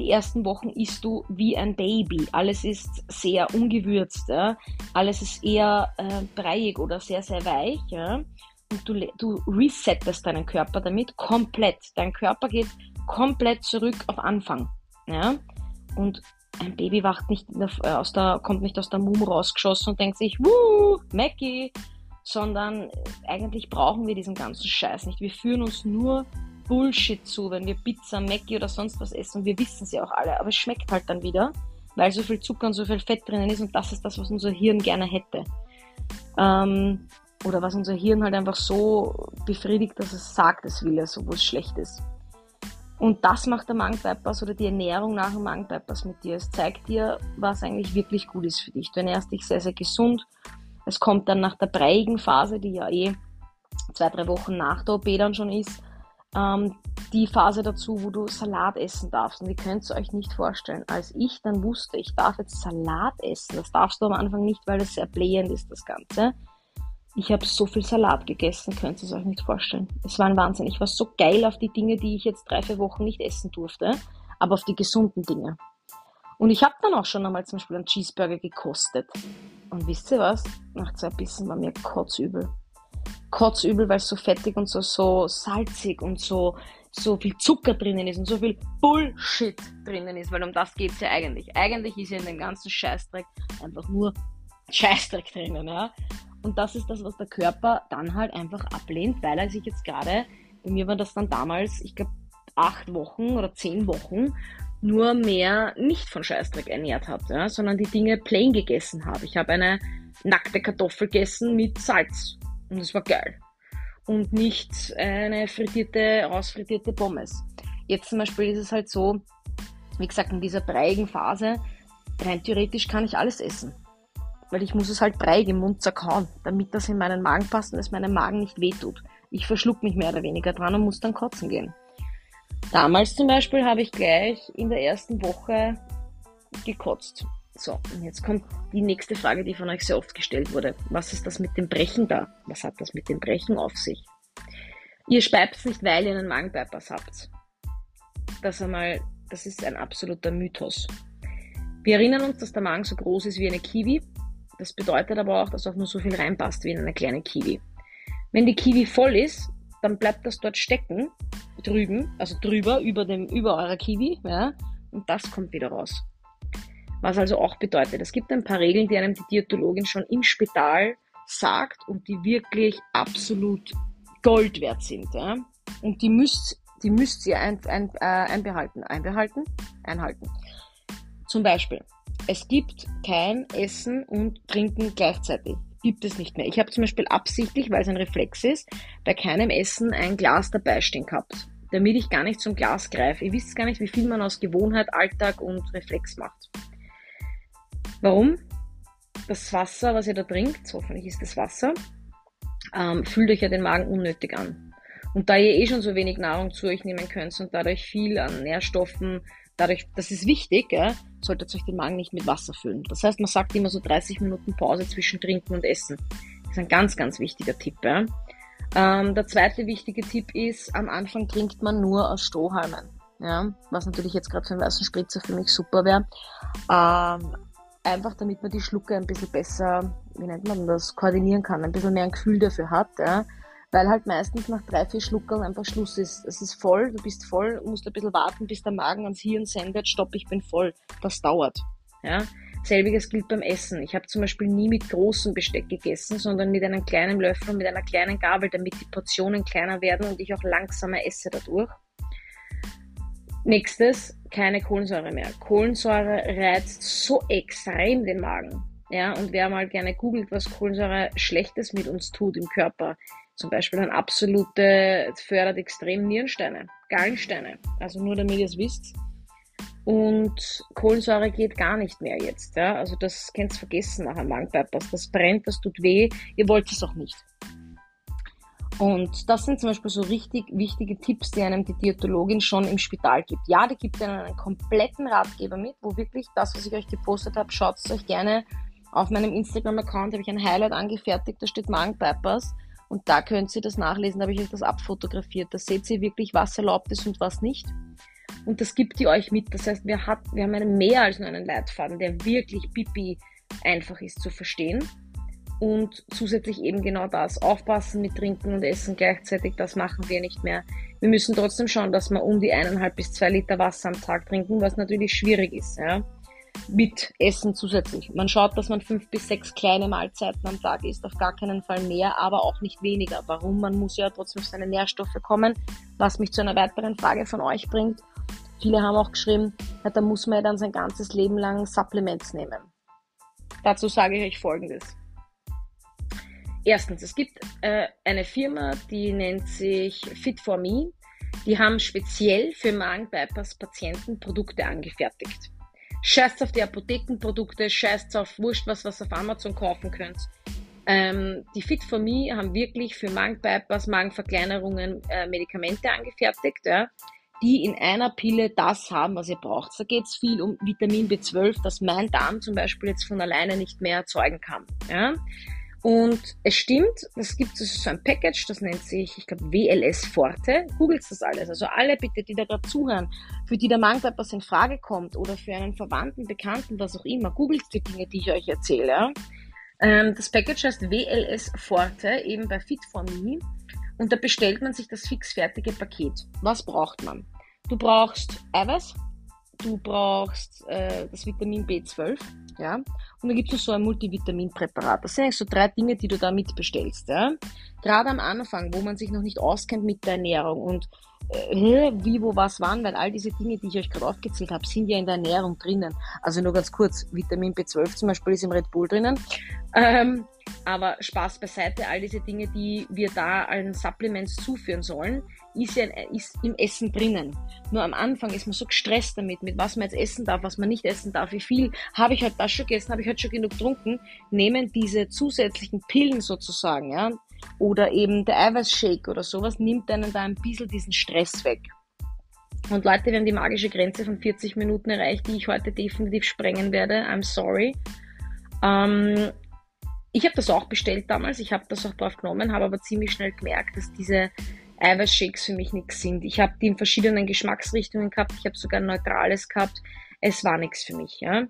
Die ersten Wochen isst du wie ein Baby. Alles ist sehr ungewürzt. Ja? Alles ist eher äh, breiig oder sehr, sehr weich. Ja? Und du, du resettest deinen Körper damit komplett. Dein Körper geht komplett zurück auf Anfang. Ja? Und ein Baby wacht nicht äh, aus der, kommt nicht aus der Mum rausgeschossen und denkt sich, wuh, Mackie, sondern äh, eigentlich brauchen wir diesen ganzen Scheiß nicht. Wir führen uns nur Bullshit zu, wenn wir Pizza, Mackie oder sonst was essen. Wir wissen es ja auch alle, aber es schmeckt halt dann wieder, weil so viel Zucker und so viel Fett drinnen ist und das ist das, was unser Hirn gerne hätte. Ähm, oder was unser Hirn halt einfach so befriedigt, dass es sagt, es will es, obwohl es schlecht ist. Und das macht der Magenbypass oder die Ernährung nach dem Magenbypass mit dir. Es zeigt dir, was eigentlich wirklich gut ist für dich. Du ernährst dich sehr, sehr gesund. Es kommt dann nach der breiigen Phase, die ja eh zwei, drei Wochen nach der OP dann schon ist, ähm, die Phase dazu, wo du Salat essen darfst. Und ihr könnt es euch nicht vorstellen. Als ich dann wusste, ich darf jetzt Salat essen, das darfst du am Anfang nicht, weil es sehr blähend ist, das Ganze. Ich habe so viel Salat gegessen, könnt ihr es euch nicht vorstellen. Es war ein Wahnsinn. Ich war so geil auf die Dinge, die ich jetzt drei, vier Wochen nicht essen durfte, aber auf die gesunden Dinge. Und ich habe dann auch schon einmal zum Beispiel einen Cheeseburger gekostet. Und wisst ihr was? Nach zwei Bissen war mir kotzübel kotzübel, weil es so fettig und so, so salzig und so, so viel Zucker drinnen ist und so viel Bullshit drinnen ist, weil um das geht es ja eigentlich. Eigentlich ist ja in dem ganzen Scheißdreck einfach nur Scheißdreck drinnen, ja. Und das ist das, was der Körper dann halt einfach ablehnt, weil er sich jetzt gerade, bei mir war das dann damals, ich glaube, acht Wochen oder zehn Wochen nur mehr nicht von Scheißdreck ernährt hat, ja, sondern die Dinge plain gegessen habe. Ich habe eine nackte Kartoffel gegessen mit Salz und es war geil. Und nicht eine frittierte, rausfrittierte Pommes. Jetzt zum Beispiel ist es halt so, wie gesagt, in dieser breiigen Phase, rein theoretisch kann ich alles essen. Weil ich muss es halt breiig im Mund zerkauen, damit das in meinen Magen passt und es meinem Magen nicht wehtut. Ich verschluck mich mehr oder weniger dran und muss dann kotzen gehen. Damals zum Beispiel habe ich gleich in der ersten Woche gekotzt. So, und jetzt kommt die nächste Frage, die von euch sehr oft gestellt wurde. Was ist das mit dem Brechen da? Was hat das mit dem Brechen auf sich? Ihr speibt nicht, weil ihr einen Magenbypass habt. Das einmal, das ist ein absoluter Mythos. Wir erinnern uns, dass der Magen so groß ist wie eine Kiwi. Das bedeutet aber auch, dass auch nur so viel reinpasst wie in eine kleine Kiwi. Wenn die Kiwi voll ist, dann bleibt das dort stecken, drüben, also drüber, über, dem, über eurer Kiwi, ja, und das kommt wieder raus. Was also auch bedeutet, es gibt ein paar Regeln, die einem die Diätologin schon im Spital sagt und die wirklich absolut Gold wert sind. Ja? Und die müsst, die müsst ihr ein, ein, äh, einbehalten, einbehalten, einhalten. Zum Beispiel, es gibt kein Essen und Trinken gleichzeitig gibt es nicht mehr. Ich habe zum Beispiel absichtlich, weil es ein Reflex ist, bei keinem Essen ein Glas dabei stehen gehabt, damit ich gar nicht zum Glas greife. Ihr wisst gar nicht, wie viel man aus Gewohnheit, Alltag und Reflex macht. Warum? Das Wasser, was ihr da trinkt, hoffentlich ist das Wasser, ähm, fühlt euch ja den Magen unnötig an. Und da ihr eh schon so wenig Nahrung zu euch nehmen könnt und dadurch viel an Nährstoffen, dadurch, das ist wichtig, ja, solltet euch den Magen nicht mit Wasser füllen. Das heißt, man sagt immer so 30 Minuten Pause zwischen Trinken und Essen. Das ist ein ganz, ganz wichtiger Tipp. Ja. Ähm, der zweite wichtige Tipp ist, am Anfang trinkt man nur aus Strohhalmen. Ja, was natürlich jetzt gerade für einen weißen Spritzer für mich super wäre. Ähm, einfach damit man die Schlucke ein bisschen besser, wie nennt man das, koordinieren kann, ein bisschen mehr ein Gefühl dafür hat. Ja weil halt meistens nach drei, vier Schluckern einfach Schluss ist. Es ist voll, du bist voll, musst ein bisschen warten, bis der Magen ans Hirn sendet, stopp, ich bin voll. Das dauert. Ja? Selbiges gilt beim Essen. Ich habe zum Beispiel nie mit großem Besteck gegessen, sondern mit einem kleinen Löffel und mit einer kleinen Gabel, damit die Portionen kleiner werden und ich auch langsamer esse dadurch. Nächstes, keine Kohlensäure mehr. Kohlensäure reizt so extrem den Magen. Ja, und wer mal gerne googelt, was Kohlensäure Schlechtes mit uns tut im Körper, zum Beispiel ein absolute, fördert extrem Nierensteine, Gallensteine. Also nur damit ihr es wisst. Und Kohlensäure geht gar nicht mehr jetzt. Ja? Also das könnt ihr vergessen nach einem Magenbypass. Das brennt, das tut weh. Ihr wollt es auch nicht. Und das sind zum Beispiel so richtig wichtige Tipps, die einem die Diätologin schon im Spital gibt. Ja, die gibt einem einen kompletten Ratgeber mit, wo wirklich das, was ich euch gepostet habe, schaut es euch gerne auf meinem Instagram-Account, habe ich ein Highlight angefertigt, da steht Magenbypass. Und da könnt ihr das nachlesen, da habe ich euch das abfotografiert. Da seht ihr wirklich, was erlaubt ist und was nicht. Und das gibt ihr euch mit. Das heißt, wir, hat, wir haben einen mehr als nur einen Leitfaden, der wirklich pipi einfach ist zu verstehen. Und zusätzlich eben genau das. Aufpassen mit Trinken und Essen gleichzeitig, das machen wir nicht mehr. Wir müssen trotzdem schauen, dass wir um die eineinhalb bis zwei Liter Wasser am Tag trinken, was natürlich schwierig ist. Ja mit Essen zusätzlich. Man schaut, dass man fünf bis sechs kleine Mahlzeiten am Tag isst, auf gar keinen Fall mehr, aber auch nicht weniger. Warum? Man muss ja trotzdem seine Nährstoffe kommen, was mich zu einer weiteren Frage von euch bringt. Viele haben auch geschrieben, ja, da muss man ja dann sein ganzes Leben lang Supplements nehmen. Dazu sage ich euch Folgendes. Erstens, es gibt äh, eine Firma, die nennt sich Fit for Me. Die haben speziell für Magen-Bypass-Patienten Produkte angefertigt. Scheißt auf die Apothekenprodukte, scheißt auf Wurscht, was was auf Amazon kaufen könnt. Ähm, die Fit for Me haben wirklich für Magenbypass, Magenverkleinerungen äh, Medikamente angefertigt, ja, die in einer Pille das haben, was ihr braucht. Da geht es viel um Vitamin B12, das mein Darm zum Beispiel jetzt von alleine nicht mehr erzeugen kann. Ja. Und es stimmt, es gibt so ein Package, das nennt sich, ich glaube, WLS Forte. Googelt das alles. Also alle bitte, die da gerade zuhören, für die der Magenbypass in Frage kommt oder für einen Verwandten, Bekannten, was auch immer, googelt die Dinge, die ich euch erzähle. Ähm, das Package heißt WLS Forte, eben bei Fit4Me. Und da bestellt man sich das fixfertige Paket. Was braucht man? Du brauchst Eiweiß, du brauchst äh, das Vitamin B12, ja. Und dann gibt es so ein Multivitaminpräparat. Das sind eigentlich so drei Dinge, die du da mitbestellst, ja. Gerade am Anfang, wo man sich noch nicht auskennt mit der Ernährung und äh, wie, wo, was, wann, weil all diese Dinge, die ich euch gerade aufgezählt habe, sind ja in der Ernährung drinnen. Also nur ganz kurz, Vitamin B12 zum Beispiel ist im Red Bull drinnen. Ähm, aber Spaß beiseite, all diese Dinge, die wir da an Supplements zuführen sollen, ist ja ist im Essen drinnen. Nur am Anfang ist man so gestresst damit, mit was man jetzt essen darf, was man nicht essen darf, wie viel habe ich heute das schon gegessen, habe ich heute schon genug getrunken, nehmen diese zusätzlichen Pillen sozusagen, ja, oder eben der Eiweißshake oder sowas, nimmt einen da ein bisschen diesen Stress weg. Und Leute, wir haben die magische Grenze von 40 Minuten erreicht, die ich heute definitiv sprengen werde. I'm sorry. Ähm, ich habe das auch bestellt damals, ich habe das auch drauf genommen, habe aber ziemlich schnell gemerkt, dass diese Eiweißshakes für mich nichts sind. Ich habe die in verschiedenen Geschmacksrichtungen gehabt, ich habe sogar neutrales gehabt. Es war nichts für mich. Ja.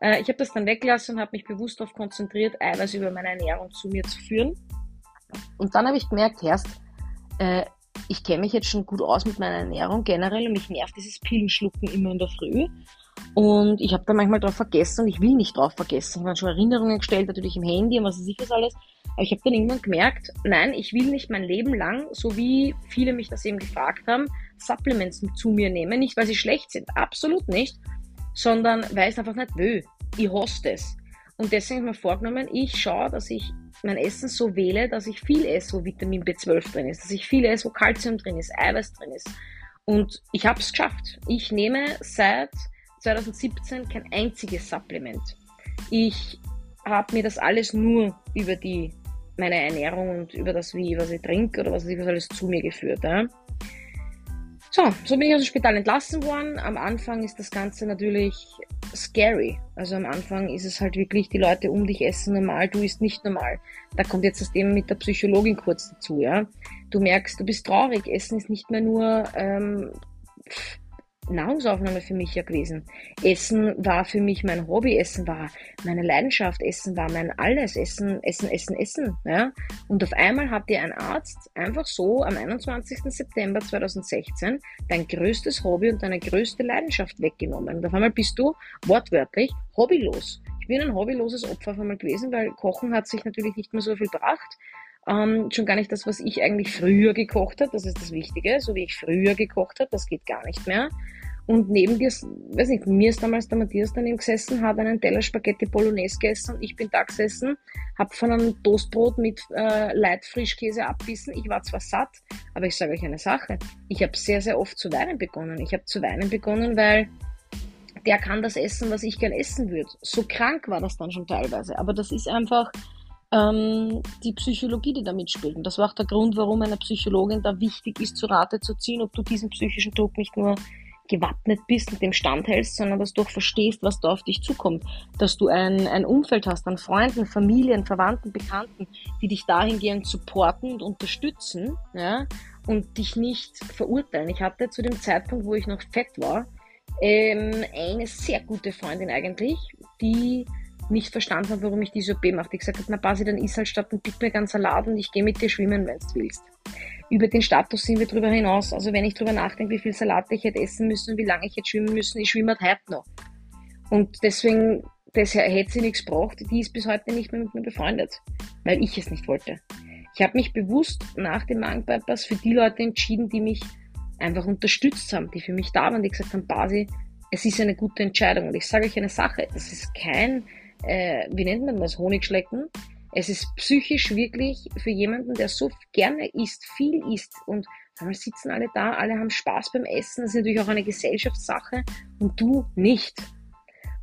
Äh, ich habe das dann weggelassen und habe mich bewusst darauf konzentriert, Eiweiß über meine Ernährung zu mir zu führen. Und dann habe ich gemerkt, erst, äh, ich kenne mich jetzt schon gut aus mit meiner Ernährung generell und mich nervt dieses Pillenschlucken immer in der Früh. Und ich habe da manchmal drauf vergessen und ich will nicht drauf vergessen. Ich habe schon Erinnerungen gestellt, natürlich im Handy und was weiß ich was alles. Aber ich habe dann irgendwann gemerkt, nein, ich will nicht mein Leben lang, so wie viele mich das eben gefragt haben, Supplements zu mir nehmen. Nicht, weil sie schlecht sind, absolut nicht, sondern weil es einfach nicht will. Ich hasse es. Und deswegen habe ich mir vorgenommen, ich schaue, dass ich mein Essen so wähle, dass ich viel esse, wo Vitamin B12 drin ist, dass ich viel esse, wo Kalzium drin ist, Eiweiß drin ist. Und ich habe es geschafft. Ich nehme seit 2017 kein einziges Supplement. Ich habe mir das alles nur über die meine Ernährung und über das, wie, was ich trinke oder was ich was alles zu mir geführt. Ja. So, so bin ich aus dem Spital entlassen worden. Am Anfang ist das Ganze natürlich scary. Also am Anfang ist es halt wirklich, die Leute um dich essen normal, du isst nicht normal. Da kommt jetzt das Thema mit der Psychologin kurz dazu, ja. Du merkst, du bist traurig. Essen ist nicht mehr nur ähm, Nahrungsaufnahme für mich ja gewesen. Essen war für mich mein Hobby, Essen war meine Leidenschaft, Essen war mein alles, Essen, Essen, Essen, Essen. Ja? Und auf einmal hat dir ein Arzt einfach so am 21. September 2016 dein größtes Hobby und deine größte Leidenschaft weggenommen. Und auf einmal bist du wortwörtlich hobbylos. Ich bin ein hobbyloses Opfer auf einmal gewesen, weil Kochen hat sich natürlich nicht mehr so viel gebracht. Ähm, schon gar nicht das, was ich eigentlich früher gekocht habe, das ist das Wichtige, so wie ich früher gekocht habe, das geht gar nicht mehr. Und neben dir, weiß nicht, mir ist damals der Matthias daneben gesessen, hat einen Teller Spaghetti Bolognese gegessen und ich bin da gesessen, hab von einem Toastbrot mit äh, Light Frischkäse abbissen. Ich war zwar satt, aber ich sage euch eine Sache, ich habe sehr, sehr oft zu weinen begonnen. Ich habe zu weinen begonnen, weil der kann das essen, was ich gern essen würde. So krank war das dann schon teilweise. Aber das ist einfach ähm, die Psychologie, die da mitspielt. Und das war auch der Grund, warum einer Psychologin da wichtig ist, zu Rate zu ziehen, ob du diesen psychischen Druck nicht nur gewappnet bist und dem standhältst, sondern dass du auch verstehst, was da auf dich zukommt. Dass du ein, ein Umfeld hast an Freunden, Familien, Verwandten, Bekannten, die dich dahingehend supporten und unterstützen ja, und dich nicht verurteilen. Ich hatte zu dem Zeitpunkt, wo ich noch fett war, ähm, eine sehr gute Freundin eigentlich, die nicht verstanden habe, warum ich diese OP mache. Die gesagt hat, na Basi, dann isst halt statt ein Big Mac einen Salat und ich gehe mit dir schwimmen, wenn du willst. Über den Status sind wir drüber hinaus. Also wenn ich drüber nachdenke, wie viel Salate ich hätte essen müssen und wie lange ich hätte schwimmen müssen, ich schwimme halt heute noch. Und deswegen, das hätte sie nichts gebraucht. Die ist bis heute nicht mehr mit mir befreundet, weil ich es nicht wollte. Ich habe mich bewusst nach dem Magenbypass für die Leute entschieden, die mich einfach unterstützt haben, die für mich da waren, die gesagt haben, Basi, es ist eine gute Entscheidung. Und ich sage euch eine Sache, das ist kein äh, wie nennt man das, Honigschlecken. Es ist psychisch wirklich für jemanden, der so gerne isst, viel isst und einmal sitzen alle da, alle haben Spaß beim Essen, das ist natürlich auch eine Gesellschaftssache und du nicht.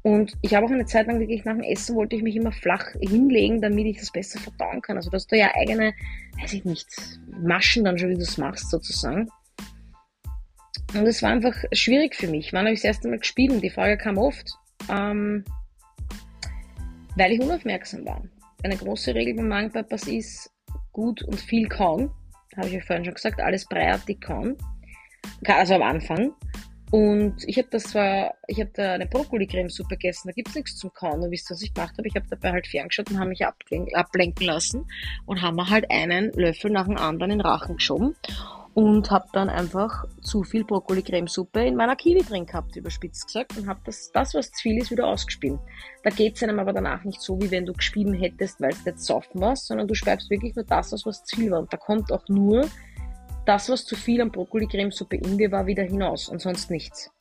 Und ich habe auch eine Zeit lang wirklich nach dem Essen wollte ich mich immer flach hinlegen, damit ich das besser verdauen kann. Also dass du ja eigene, weiß ich nicht, Maschen dann schon, wie du es machst sozusagen. Und es war einfach schwierig für mich. Wann habe ich das erste Mal gespielt? Die Frage kam oft. Ähm, weil ich unaufmerksam war. Eine große Regel beim Magenbypass ist gut und viel kauen. Habe ich euch vorhin schon gesagt, alles breiartig kauen. Also am Anfang. Und ich habe das zwar, ich habe da eine Brokkoli-Cremesuppe gegessen, da gibt es nichts zum Kauen. Und wisst ihr, was ich gemacht habe? Ich habe dabei halt ferngeschaut und habe mich ablenken lassen und haben mir halt einen Löffel nach dem anderen in den Rachen geschoben. Und habe dann einfach zu viel Brokkoli-Cremesuppe in meiner Kiwi drin gehabt, überspitzt gesagt, und habe das, das, was zu viel ist, wieder ausgespielt. Da geht es einem aber danach nicht so, wie wenn du gespieben hättest, weil es nicht soffen warst, sondern du speibst wirklich nur das aus, was zu viel war. Und da kommt auch nur das, was zu viel an Brokkoli-Cremesuppe in dir war, wieder hinaus und sonst nichts.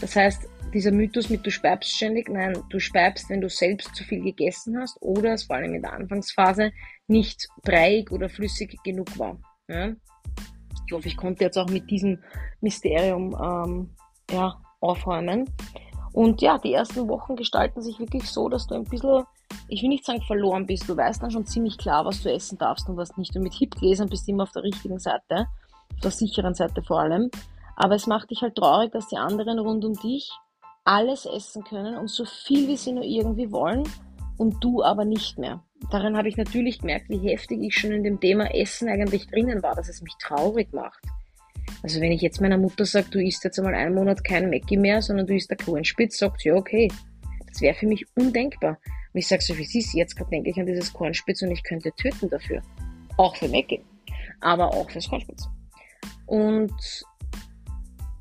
Das heißt, dieser Mythos mit du speibst ständig, nein, du speibst, wenn du selbst zu viel gegessen hast oder es vor allem in der Anfangsphase nicht breiig oder flüssig genug war. Ja? Ich hoffe, ich konnte jetzt auch mit diesem Mysterium ähm, ja, aufräumen. Und ja, die ersten Wochen gestalten sich wirklich so, dass du ein bisschen, ich will nicht sagen verloren bist, du weißt dann schon ziemlich klar, was du essen darfst und was nicht. Und mit Hip-Gläsern bist du immer auf der richtigen Seite, auf der sicheren Seite vor allem. Aber es macht dich halt traurig, dass die anderen rund um dich alles essen können und so viel wie sie nur irgendwie wollen und du aber nicht mehr. Daran habe ich natürlich gemerkt, wie heftig ich schon in dem Thema Essen eigentlich drinnen war, dass es mich traurig macht. Also wenn ich jetzt meiner Mutter sage, du isst jetzt einmal einen Monat kein Mackie mehr, sondern du isst der Kornspitz, sagt sie, ja okay. Das wäre für mich undenkbar. Und ich sage so, wie sie ist, jetzt gerade denke ich an dieses Kornspitz und ich könnte töten dafür. Auch für Mackie. Aber auch fürs Kornspitz. Und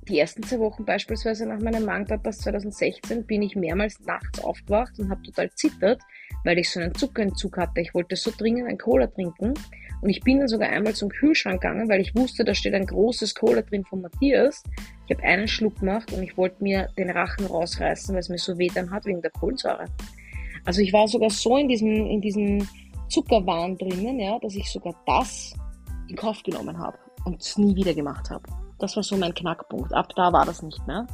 die ersten zwei Wochen beispielsweise nach meinem Magenbypass 2016 bin ich mehrmals nachts aufgewacht und habe total zittert, weil ich so einen Zuckerentzug hatte. Ich wollte so dringend ein Cola trinken und ich bin dann sogar einmal zum Kühlschrank gegangen, weil ich wusste, da steht ein großes Cola drin von Matthias. Ich habe einen Schluck gemacht und ich wollte mir den Rachen rausreißen, weil es mir so weh dann hat wegen der Kohlensäure. Also ich war sogar so in diesem, in diesem Zuckerwahn drinnen, ja, dass ich sogar das in Kauf genommen habe und es nie wieder gemacht habe. Das war so mein Knackpunkt. Ab da war das nicht mehr.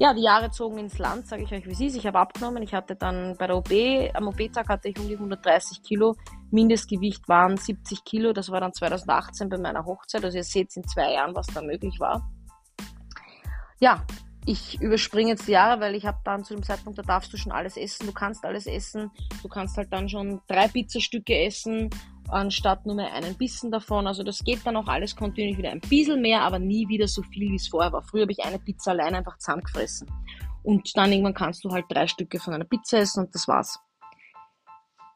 Ja, die Jahre zogen ins Land, sage ich euch, wie es ist. Ich habe abgenommen. Ich hatte dann bei der OB, am OB-Tag hatte ich um die 130 Kilo. Mindestgewicht waren 70 Kilo. Das war dann 2018 bei meiner Hochzeit. Also ihr seht in zwei Jahren, was da möglich war. Ja, ich überspringe jetzt die Jahre, weil ich habe dann zu dem Zeitpunkt, da darfst du schon alles essen. Du kannst alles essen. Du kannst halt dann schon drei Pizzastücke essen anstatt nur mehr einen Bissen davon. Also das geht dann auch alles kontinuierlich wieder ein bisschen mehr, aber nie wieder so viel, wie es vorher war. Früher habe ich eine Pizza allein einfach zusammengefressen. Und dann irgendwann kannst du halt drei Stücke von einer Pizza essen und das war's.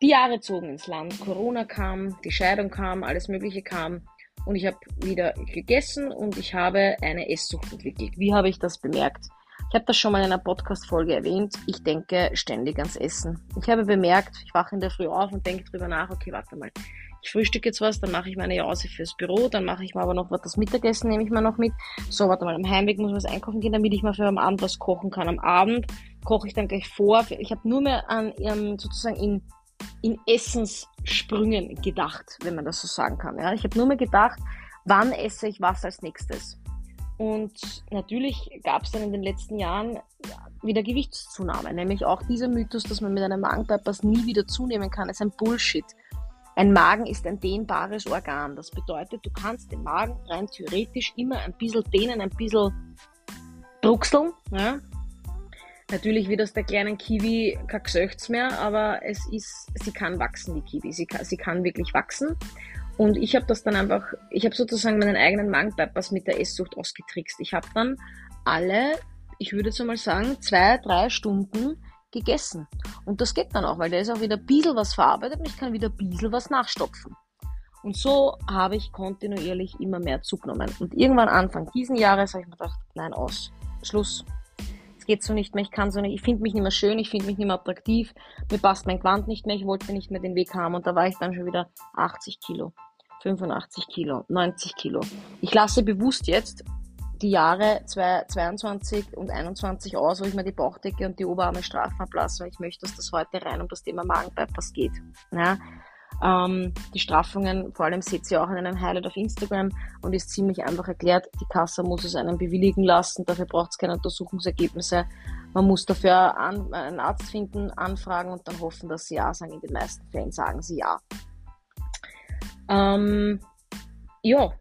Die Jahre zogen ins Land. Corona kam, die Scheidung kam, alles Mögliche kam. Und ich habe wieder gegessen und ich habe eine Esssucht entwickelt. Wie habe ich das bemerkt? Ich habe das schon mal in einer Podcast-Folge erwähnt. Ich denke ständig ans Essen. Ich habe bemerkt, ich wache in der Früh auf und denke drüber nach, okay, warte mal. Ich frühstücke jetzt was, dann mache ich meine Jause fürs Büro, dann mache ich mal aber noch was, das Mittagessen nehme ich mal noch mit. So, warte mal, am Heimweg muss ich was einkaufen gehen, damit ich mal für am Abend was kochen kann. Am Abend koche ich dann gleich vor. Ich habe nur mehr an ähm, sozusagen in, in Essenssprüngen gedacht, wenn man das so sagen kann. Ja? Ich habe nur mehr gedacht, wann esse ich was als nächstes. Und natürlich gab es dann in den letzten Jahren wieder Gewichtszunahme, nämlich auch dieser Mythos, dass man mit einem Magenbypass nie wieder zunehmen kann, ist ein Bullshit. Ein Magen ist ein dehnbares Organ. Das bedeutet, du kannst den Magen rein theoretisch immer ein bisschen dehnen, ein bisschen druckseln. Ja? Natürlich wird aus der kleinen Kiwi kein Gesöchts mehr, aber es ist, sie kann wachsen, die Kiwi. Sie kann, sie kann wirklich wachsen. Und ich habe das dann einfach, ich habe sozusagen meinen eigenen Magenbypass mit der Esssucht ausgetrickst. Ich habe dann alle, ich würde jetzt mal sagen, zwei, drei Stunden gegessen. Und das geht dann auch, weil da ist auch wieder ein bisschen was verarbeitet und ich kann wieder ein bisschen was nachstopfen. Und so habe ich kontinuierlich immer mehr zugenommen. Und irgendwann Anfang diesen Jahres habe ich mir gedacht, nein, aus. Schluss. Geht so nicht mehr, ich kann so nicht, ich finde mich nicht mehr schön, ich finde mich nicht mehr attraktiv, mir passt mein Gewand nicht mehr, ich wollte nicht mehr den Weg haben und da war ich dann schon wieder 80 Kilo, 85 Kilo, 90 Kilo. Ich lasse bewusst jetzt die Jahre 22 und 21 aus, wo ich mir die Bauchdecke und die Oberarme straffen ablasse, weil ich möchte, dass das heute rein um das Thema Magenbypass geht. Ja? Ähm, die Straffungen, vor allem seht ihr auch in einem Highlight auf Instagram und ist ziemlich einfach erklärt. Die Kasse muss es einem bewilligen lassen, dafür braucht es keine Untersuchungsergebnisse. Man muss dafür an, einen Arzt finden, anfragen und dann hoffen, dass sie ja sagen. In den meisten Fällen sagen sie ja. Ähm, ja,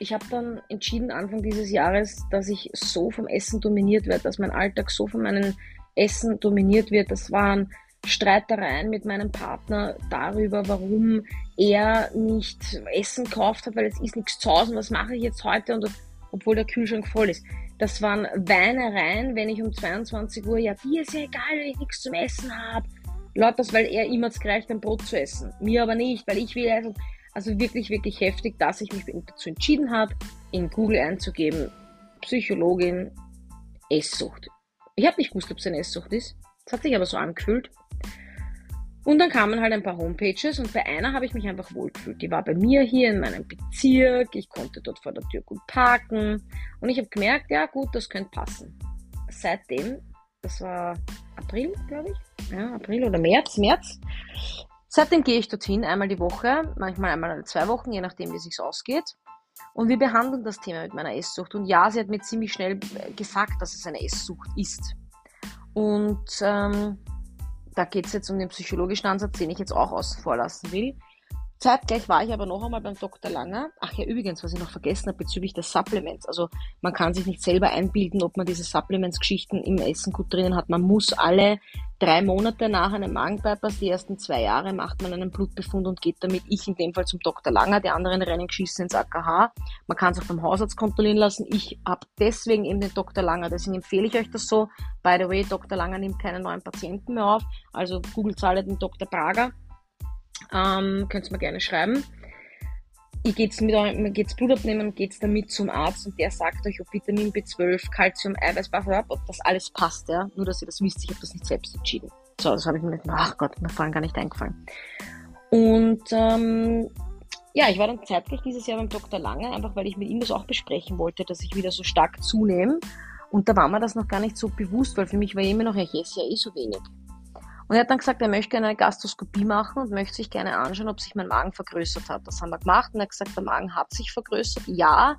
ich habe dann entschieden Anfang dieses Jahres, dass ich so vom Essen dominiert werde, dass mein Alltag so von meinem Essen dominiert wird. Das waren Streitereien mit meinem Partner darüber, warum er nicht Essen gekauft hat, weil es ist nichts zu Hause. Was mache ich jetzt heute? Und obwohl der Kühlschrank voll ist. Das waren Weinereien, wenn ich um 22 Uhr, ja, dir ist ja egal, wenn ich nichts zum Essen habe. Laut das, weil er immer gereicht, ein Brot zu essen. Mir aber nicht, weil ich will also, Also wirklich, wirklich heftig, dass ich mich dazu entschieden habe, in Google einzugeben, Psychologin, Esssucht. Ich habe nicht gewusst, ob es eine Esssucht ist. Es hat sich aber so angefühlt. Und dann kamen halt ein paar Homepages und bei einer habe ich mich einfach wohlgefühlt. Die war bei mir hier in meinem Bezirk, ich konnte dort vor der Tür gut parken und ich habe gemerkt, ja gut, das könnte passen. Seitdem, das war April, glaube ich, ja, April oder März, März, seitdem gehe ich dorthin einmal die Woche, manchmal einmal alle zwei Wochen, je nachdem, wie es sich ausgeht. Und wir behandeln das Thema mit meiner Esssucht. Und ja, sie hat mir ziemlich schnell gesagt, dass es eine Esssucht ist. Und ähm, da geht es jetzt um den psychologischen Ansatz, den ich jetzt auch außen vor lassen will. Zeitgleich war ich aber noch einmal beim Dr. Langer. Ach ja, übrigens, was ich noch vergessen habe bezüglich der Supplements. Also man kann sich nicht selber einbilden, ob man diese Supplements-Geschichten im Essen gut drinnen hat. Man muss alle drei Monate nach einem Magenbypass, die ersten zwei Jahre, macht man einen Blutbefund und geht damit, ich in dem Fall zum Dr. Langer, die anderen rennen geschissen ins AKH. Man kann es auch beim Hausarzt kontrollieren lassen. Ich habe deswegen eben den Dr. Langer, deswegen empfehle ich euch das so. By the way, Dr. Langer nimmt keine neuen Patienten mehr auf, also googelt alle den Dr. Prager ähm, könnt ihr mir gerne schreiben. Ihr geht's mit eurem, geht's Blut abnehmen, geht's damit zum Arzt und der sagt euch, ob Vitamin B12, Calcium, Eiweiß, ob das alles passt, ja. Nur, dass ihr das wisst, ich habe das nicht selbst entschieden. So, das habe ich mir nicht, ach Gott, mir vorhin gar nicht eingefallen. Und, ähm, ja, ich war dann zeitgleich dieses Jahr beim Dr. Lange, einfach weil ich mit ihm das auch besprechen wollte, dass ich wieder so stark zunehme. Und da war mir das noch gar nicht so bewusst, weil für mich war immer noch, ich esse ja eh so wenig. Und er hat dann gesagt, er möchte gerne eine Gastroskopie machen und möchte sich gerne anschauen, ob sich mein Magen vergrößert hat. Das haben wir gemacht und er hat gesagt, der Magen hat sich vergrößert. Ja,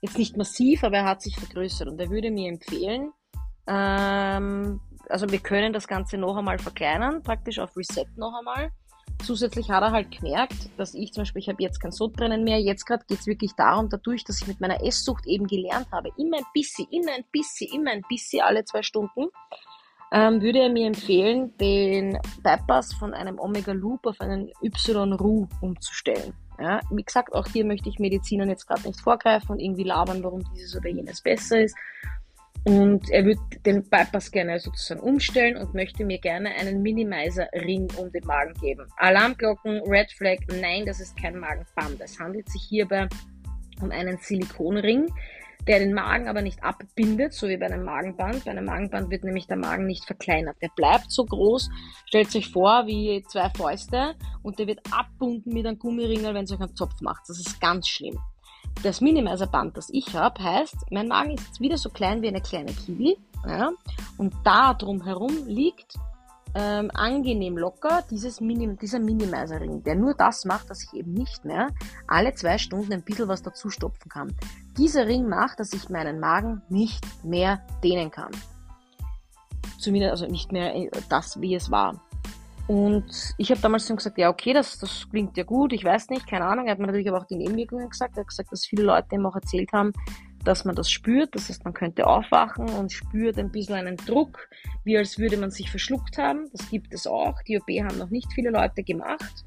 jetzt nicht massiv, aber er hat sich vergrößert. Und er würde mir empfehlen, ähm, also wir können das Ganze noch einmal verkleinern, praktisch auf Reset noch einmal. Zusätzlich hat er halt gemerkt, dass ich zum Beispiel, ich habe jetzt kein Sodbrennen mehr. Jetzt gerade geht es wirklich darum, dadurch, dass ich mit meiner Esssucht eben gelernt habe, immer ein bisschen, immer ein bisschen, immer ein bisschen alle zwei Stunden, ähm, würde er mir empfehlen, den Bypass von einem Omega Loop auf einen Y-Ru umzustellen. Ja, wie gesagt, auch hier möchte ich Medizinern jetzt gerade nicht vorgreifen und irgendwie labern, warum dieses oder jenes besser ist. Und er würde den Bypass gerne sozusagen umstellen und möchte mir gerne einen Minimizer-Ring um den Magen geben. Alarmglocken, Red Flag, nein, das ist kein Magenband. Es handelt sich hierbei um einen Silikonring, der den Magen aber nicht abbindet, so wie bei einem Magenband. Bei einem Magenband wird nämlich der Magen nicht verkleinert. Der bleibt so groß, stellt sich vor wie zwei Fäuste und der wird abbunden mit einem Gummiringel, wenn es euch einen Zopf macht. Das ist ganz schlimm. Das Minimizer-Band, das ich habe, heißt, mein Magen ist wieder so klein wie eine kleine Kiwi. Ja, und da drumherum liegt ähm, angenehm locker dieses Minim, dieser Minimizer-Ring, der nur das macht, dass ich eben nicht mehr alle zwei Stunden ein bisschen was dazu stopfen kann. Dieser Ring macht, dass ich meinen Magen nicht mehr dehnen kann. Zumindest also nicht mehr äh, das, wie es war. Und ich habe damals dann gesagt, ja, okay, das, das klingt ja gut, ich weiß nicht, keine Ahnung. Er hat mir natürlich aber auch die Nebenwirkungen gesagt. Er hat gesagt, dass viele Leute ihm auch erzählt haben, dass man das spürt. Das heißt, man könnte aufwachen und spürt ein bisschen einen Druck, wie als würde man sich verschluckt haben. Das gibt es auch. Die OP haben noch nicht viele Leute gemacht.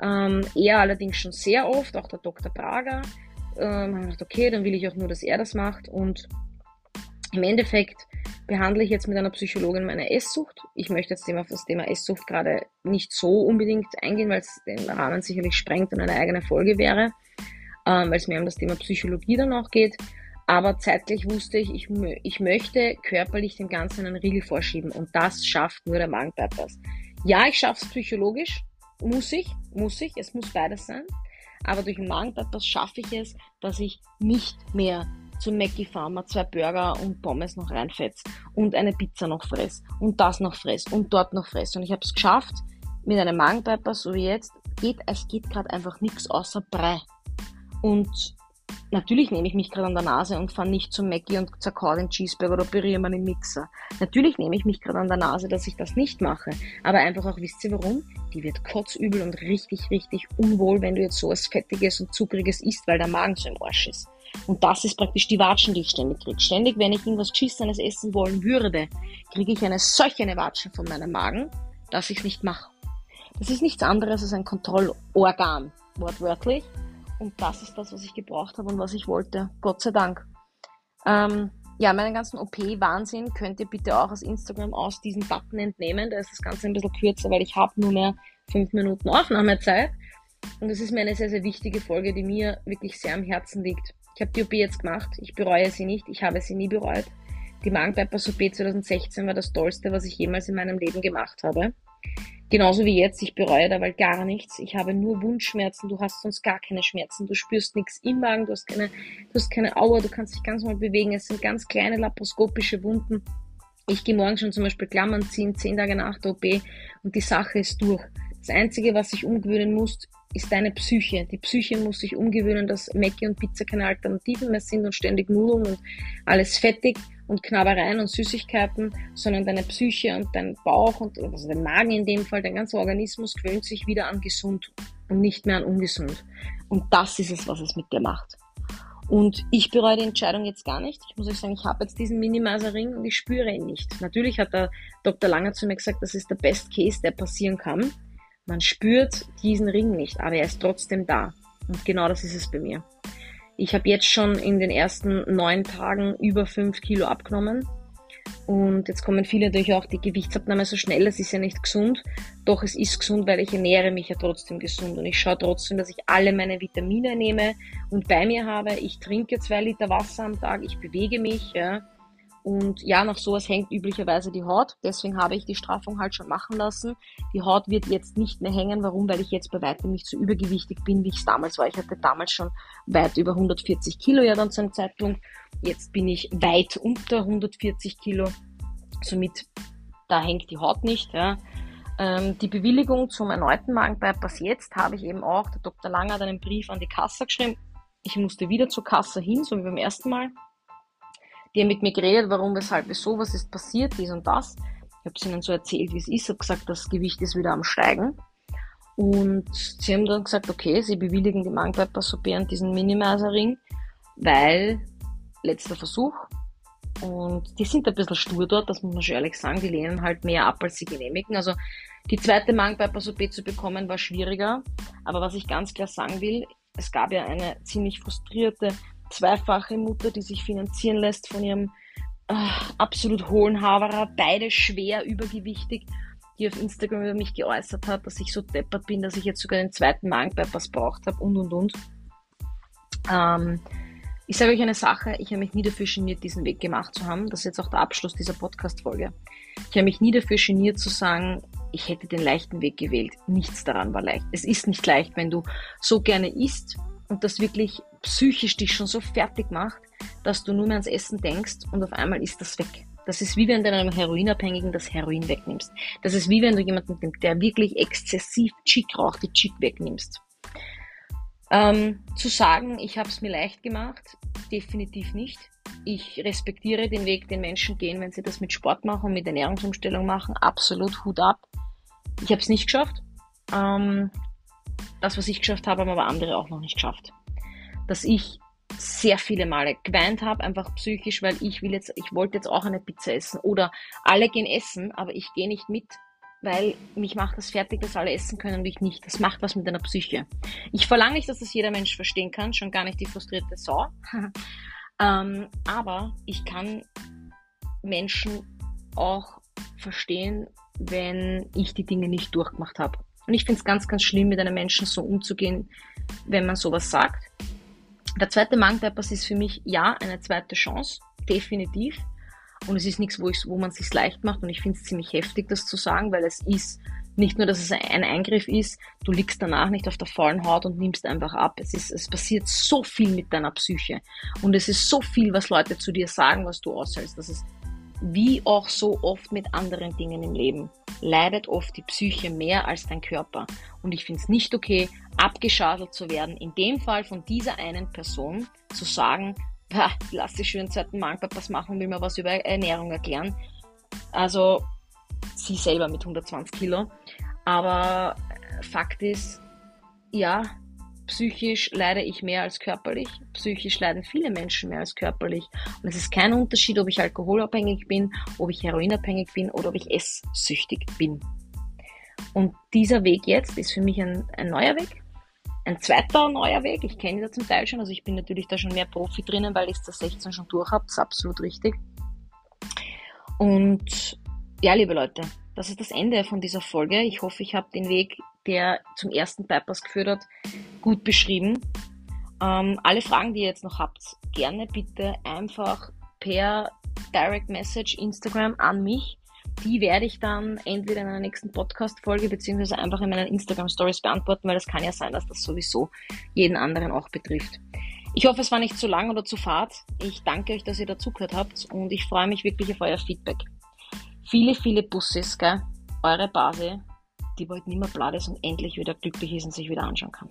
Ähm, er allerdings schon sehr oft, auch der Dr. Prager. Ähm, haben gedacht, okay, dann will ich auch nur, dass er das macht. Und im Endeffekt behandle ich jetzt mit einer Psychologin meine Esssucht. Ich möchte jetzt auf das Thema Esssucht gerade nicht so unbedingt eingehen, weil es den Rahmen sicherlich sprengt und eine eigene Folge wäre, ähm, weil es mehr um das Thema Psychologie dann auch geht. Aber zeitgleich wusste ich, ich, ich möchte körperlich dem Ganzen einen Riegel vorschieben und das schafft nur der Magenbypass. Ja, ich schaffe es psychologisch, muss ich, muss ich, es muss beides sein. Aber durch den Magenbypass schaffe ich es, dass ich nicht mehr zum Mackie Farmer zwei Burger und Pommes noch reinfetz und eine Pizza noch fress und das noch fress und dort noch fress. Und ich habe es geschafft, mit einem Magenbypass, so wie jetzt, geht, es geht gerade einfach nichts außer Brei. Und Natürlich nehme ich mich gerade an der Nase und fahre nicht zum Mackie und zerkau den Cheeseburger oder operiere meinen Mixer. Natürlich nehme ich mich gerade an der Nase, dass ich das nicht mache. Aber einfach auch, wisst ihr warum? Die wird kotzübel und richtig, richtig unwohl, wenn du jetzt so was Fettiges und Zuckriges isst, weil der Magen so im Arsch ist. Und das ist praktisch die Watschen, die ich ständig kriege. Ständig, wenn ich irgendwas Geschissenes essen wollen würde, kriege ich eine solche eine Watschen von meinem Magen, dass ich es nicht mache. Das ist nichts anderes als ein Kontrollorgan, wortwörtlich. Und das ist das, was ich gebraucht habe und was ich wollte. Gott sei Dank. Ähm, ja, meinen ganzen OP-Wahnsinn könnt ihr bitte auch aus Instagram aus diesem Button entnehmen. Da ist das Ganze ein bisschen kürzer, weil ich habe nur mehr fünf Minuten Aufnahmezeit. und es ist mir eine sehr, sehr wichtige Folge, die mir wirklich sehr am Herzen liegt. Ich habe die OP jetzt gemacht, ich bereue sie nicht, ich habe sie nie bereut. Die Magenbypass OP 2016 war das Tollste, was ich jemals in meinem Leben gemacht habe. Genauso wie jetzt, ich bereue dabei gar nichts. Ich habe nur Wundschmerzen, du hast sonst gar keine Schmerzen, du spürst nichts im Magen, du hast keine, du hast keine Aua, du kannst dich ganz normal bewegen. Es sind ganz kleine laparoskopische Wunden. Ich gehe morgen schon zum Beispiel Klammern ziehen, zehn Tage nach der OP und die Sache ist durch. Das Einzige, was ich umgewöhnen muss, ist deine Psyche. Die Psyche muss sich umgewöhnen, dass Mackie und Pizza keine Alternativen mehr sind und ständig Nudeln und alles fettig und Knabbereien und Süßigkeiten, sondern deine Psyche und dein Bauch und also dein Magen in dem Fall, dein ganzer Organismus gewöhnt sich wieder an gesund und nicht mehr an ungesund. Und das ist es, was es mit dir macht. Und ich bereue die Entscheidung jetzt gar nicht. Ich muss euch sagen, ich habe jetzt diesen Minimizer-Ring und ich spüre ihn nicht. Natürlich hat der Dr. Langer zu mir gesagt, das ist der Best Case, der passieren kann. Man spürt diesen Ring nicht, aber er ist trotzdem da. Und genau das ist es bei mir. Ich habe jetzt schon in den ersten neun Tagen über fünf Kilo abgenommen. Und jetzt kommen viele natürlich auch die Gewichtsabnahme so schnell, das ist ja nicht gesund. Doch es ist gesund, weil ich ernähre mich ja trotzdem gesund und ich schaue trotzdem, dass ich alle meine Vitamine nehme und bei mir habe. Ich trinke zwei Liter Wasser am Tag, ich bewege mich, ja. Und ja, nach sowas hängt üblicherweise die Haut. Deswegen habe ich die Straffung halt schon machen lassen. Die Haut wird jetzt nicht mehr hängen. Warum? Weil ich jetzt bei weitem nicht so übergewichtig bin, wie ich es damals war. Ich hatte damals schon weit über 140 Kilo ja dann zu einem Zeitpunkt. Jetzt bin ich weit unter 140 Kilo. Somit, da hängt die Haut nicht. Ja. Ähm, die Bewilligung zum erneuten Magenbypass jetzt habe ich eben auch. Der Dr. Langer hat einen Brief an die Kasse geschrieben. Ich musste wieder zur Kasse hin, so wie beim ersten Mal. Die haben mit mir geredet, warum, weshalb, wieso, was ist passiert, dies und das. Ich habe ihnen so erzählt, wie es ist, habe gesagt, das Gewicht ist wieder am Steigen. Und sie haben dann gesagt, okay, sie bewilligen die Magenbypass-OP an diesen Minimizer-Ring, weil letzter Versuch. Und die sind ein bisschen stur dort, das muss man schon ehrlich sagen. Die lehnen halt mehr ab, als sie genehmigen. Also die zweite Magenbypass-OP zu bekommen, war schwieriger. Aber was ich ganz klar sagen will, es gab ja eine ziemlich frustrierte zweifache Mutter, die sich finanzieren lässt von ihrem äh, absolut hohlen Haverer, beide schwer übergewichtig, die auf Instagram über mich geäußert hat, dass ich so deppert bin, dass ich jetzt sogar den zweiten Magenbypass braucht habe und und und. Ähm, ich sage euch eine Sache, ich habe mich nie dafür geniert, diesen Weg gemacht zu haben. Das ist jetzt auch der Abschluss dieser Podcast-Folge. Ich habe mich nie dafür geniert zu sagen, ich hätte den leichten Weg gewählt. Nichts daran war leicht. Es ist nicht leicht, wenn du so gerne isst und das wirklich psychisch dich schon so fertig macht, dass du nur mehr ans Essen denkst und auf einmal ist das weg. Das ist wie wenn du einem Heroinabhängigen das Heroin wegnimmst. Das ist wie wenn du jemanden, der wirklich exzessiv Chick raucht, die Chick wegnimmst. Ähm, zu sagen, ich habe es mir leicht gemacht, definitiv nicht. Ich respektiere den Weg, den Menschen gehen, wenn sie das mit Sport machen mit Ernährungsumstellung machen. Absolut Hut ab. Ich habe es nicht geschafft. Ähm, das, was ich geschafft habe, haben aber andere auch noch nicht geschafft dass ich sehr viele Male geweint habe, einfach psychisch, weil ich will jetzt, ich wollte jetzt auch eine Pizza essen oder alle gehen essen, aber ich gehe nicht mit, weil mich macht das fertig, dass alle essen können und ich nicht. Das macht was mit deiner Psyche. Ich verlange nicht, dass das jeder Mensch verstehen kann, schon gar nicht die frustrierte Sau. ähm, aber ich kann Menschen auch verstehen, wenn ich die Dinge nicht durchgemacht habe. Und ich finde es ganz, ganz schlimm, mit einem Menschen so umzugehen, wenn man sowas sagt. Der zweite Magenbypass ist für mich ja eine zweite Chance, definitiv. Und es ist nichts, wo, wo man es sich leicht macht. Und ich finde es ziemlich heftig, das zu sagen, weil es ist nicht nur, dass es ein Eingriff ist, du liegst danach nicht auf der faulen Haut und nimmst einfach ab. Es, ist, es passiert so viel mit deiner Psyche. Und es ist so viel, was Leute zu dir sagen, was du aushältst. Das ist wie auch so oft mit anderen Dingen im Leben, leidet oft die Psyche mehr als dein Körper. Und ich finde es nicht okay, abgeschadelt zu werden. In dem Fall von dieser einen Person zu sagen, lass dich schön zweiten Magenpapas machen, will mir was über Ernährung erklären. Also sie selber mit 120 Kilo. Aber Fakt ist, ja, Psychisch leide ich mehr als körperlich. Psychisch leiden viele Menschen mehr als körperlich. Und es ist kein Unterschied, ob ich alkoholabhängig bin, ob ich heroinabhängig bin oder ob ich esssüchtig bin. Und dieser Weg jetzt ist für mich ein, ein neuer Weg. Ein zweiter neuer Weg. Ich kenne ihn da zum Teil schon. Also ich bin natürlich da schon mehr Profi drinnen, weil ich es da 16 schon durch habe. Das ist absolut richtig. Und ja, liebe Leute, das ist das Ende von dieser Folge. Ich hoffe, ich habe den Weg, der zum ersten Bypass geführt hat, gut beschrieben. Ähm, alle Fragen, die ihr jetzt noch habt, gerne bitte einfach per Direct Message Instagram an mich. Die werde ich dann entweder in einer nächsten Podcast-Folge beziehungsweise einfach in meinen Instagram-Stories beantworten, weil das kann ja sein, dass das sowieso jeden anderen auch betrifft. Ich hoffe, es war nicht zu lang oder zu fad. Ich danke euch, dass ihr dazugehört habt und ich freue mich wirklich auf euer Feedback. Viele, viele Busses, gell? Eure Base, die bald nicht mehr blatt ist und endlich wieder glücklich ist und sich wieder anschauen kann.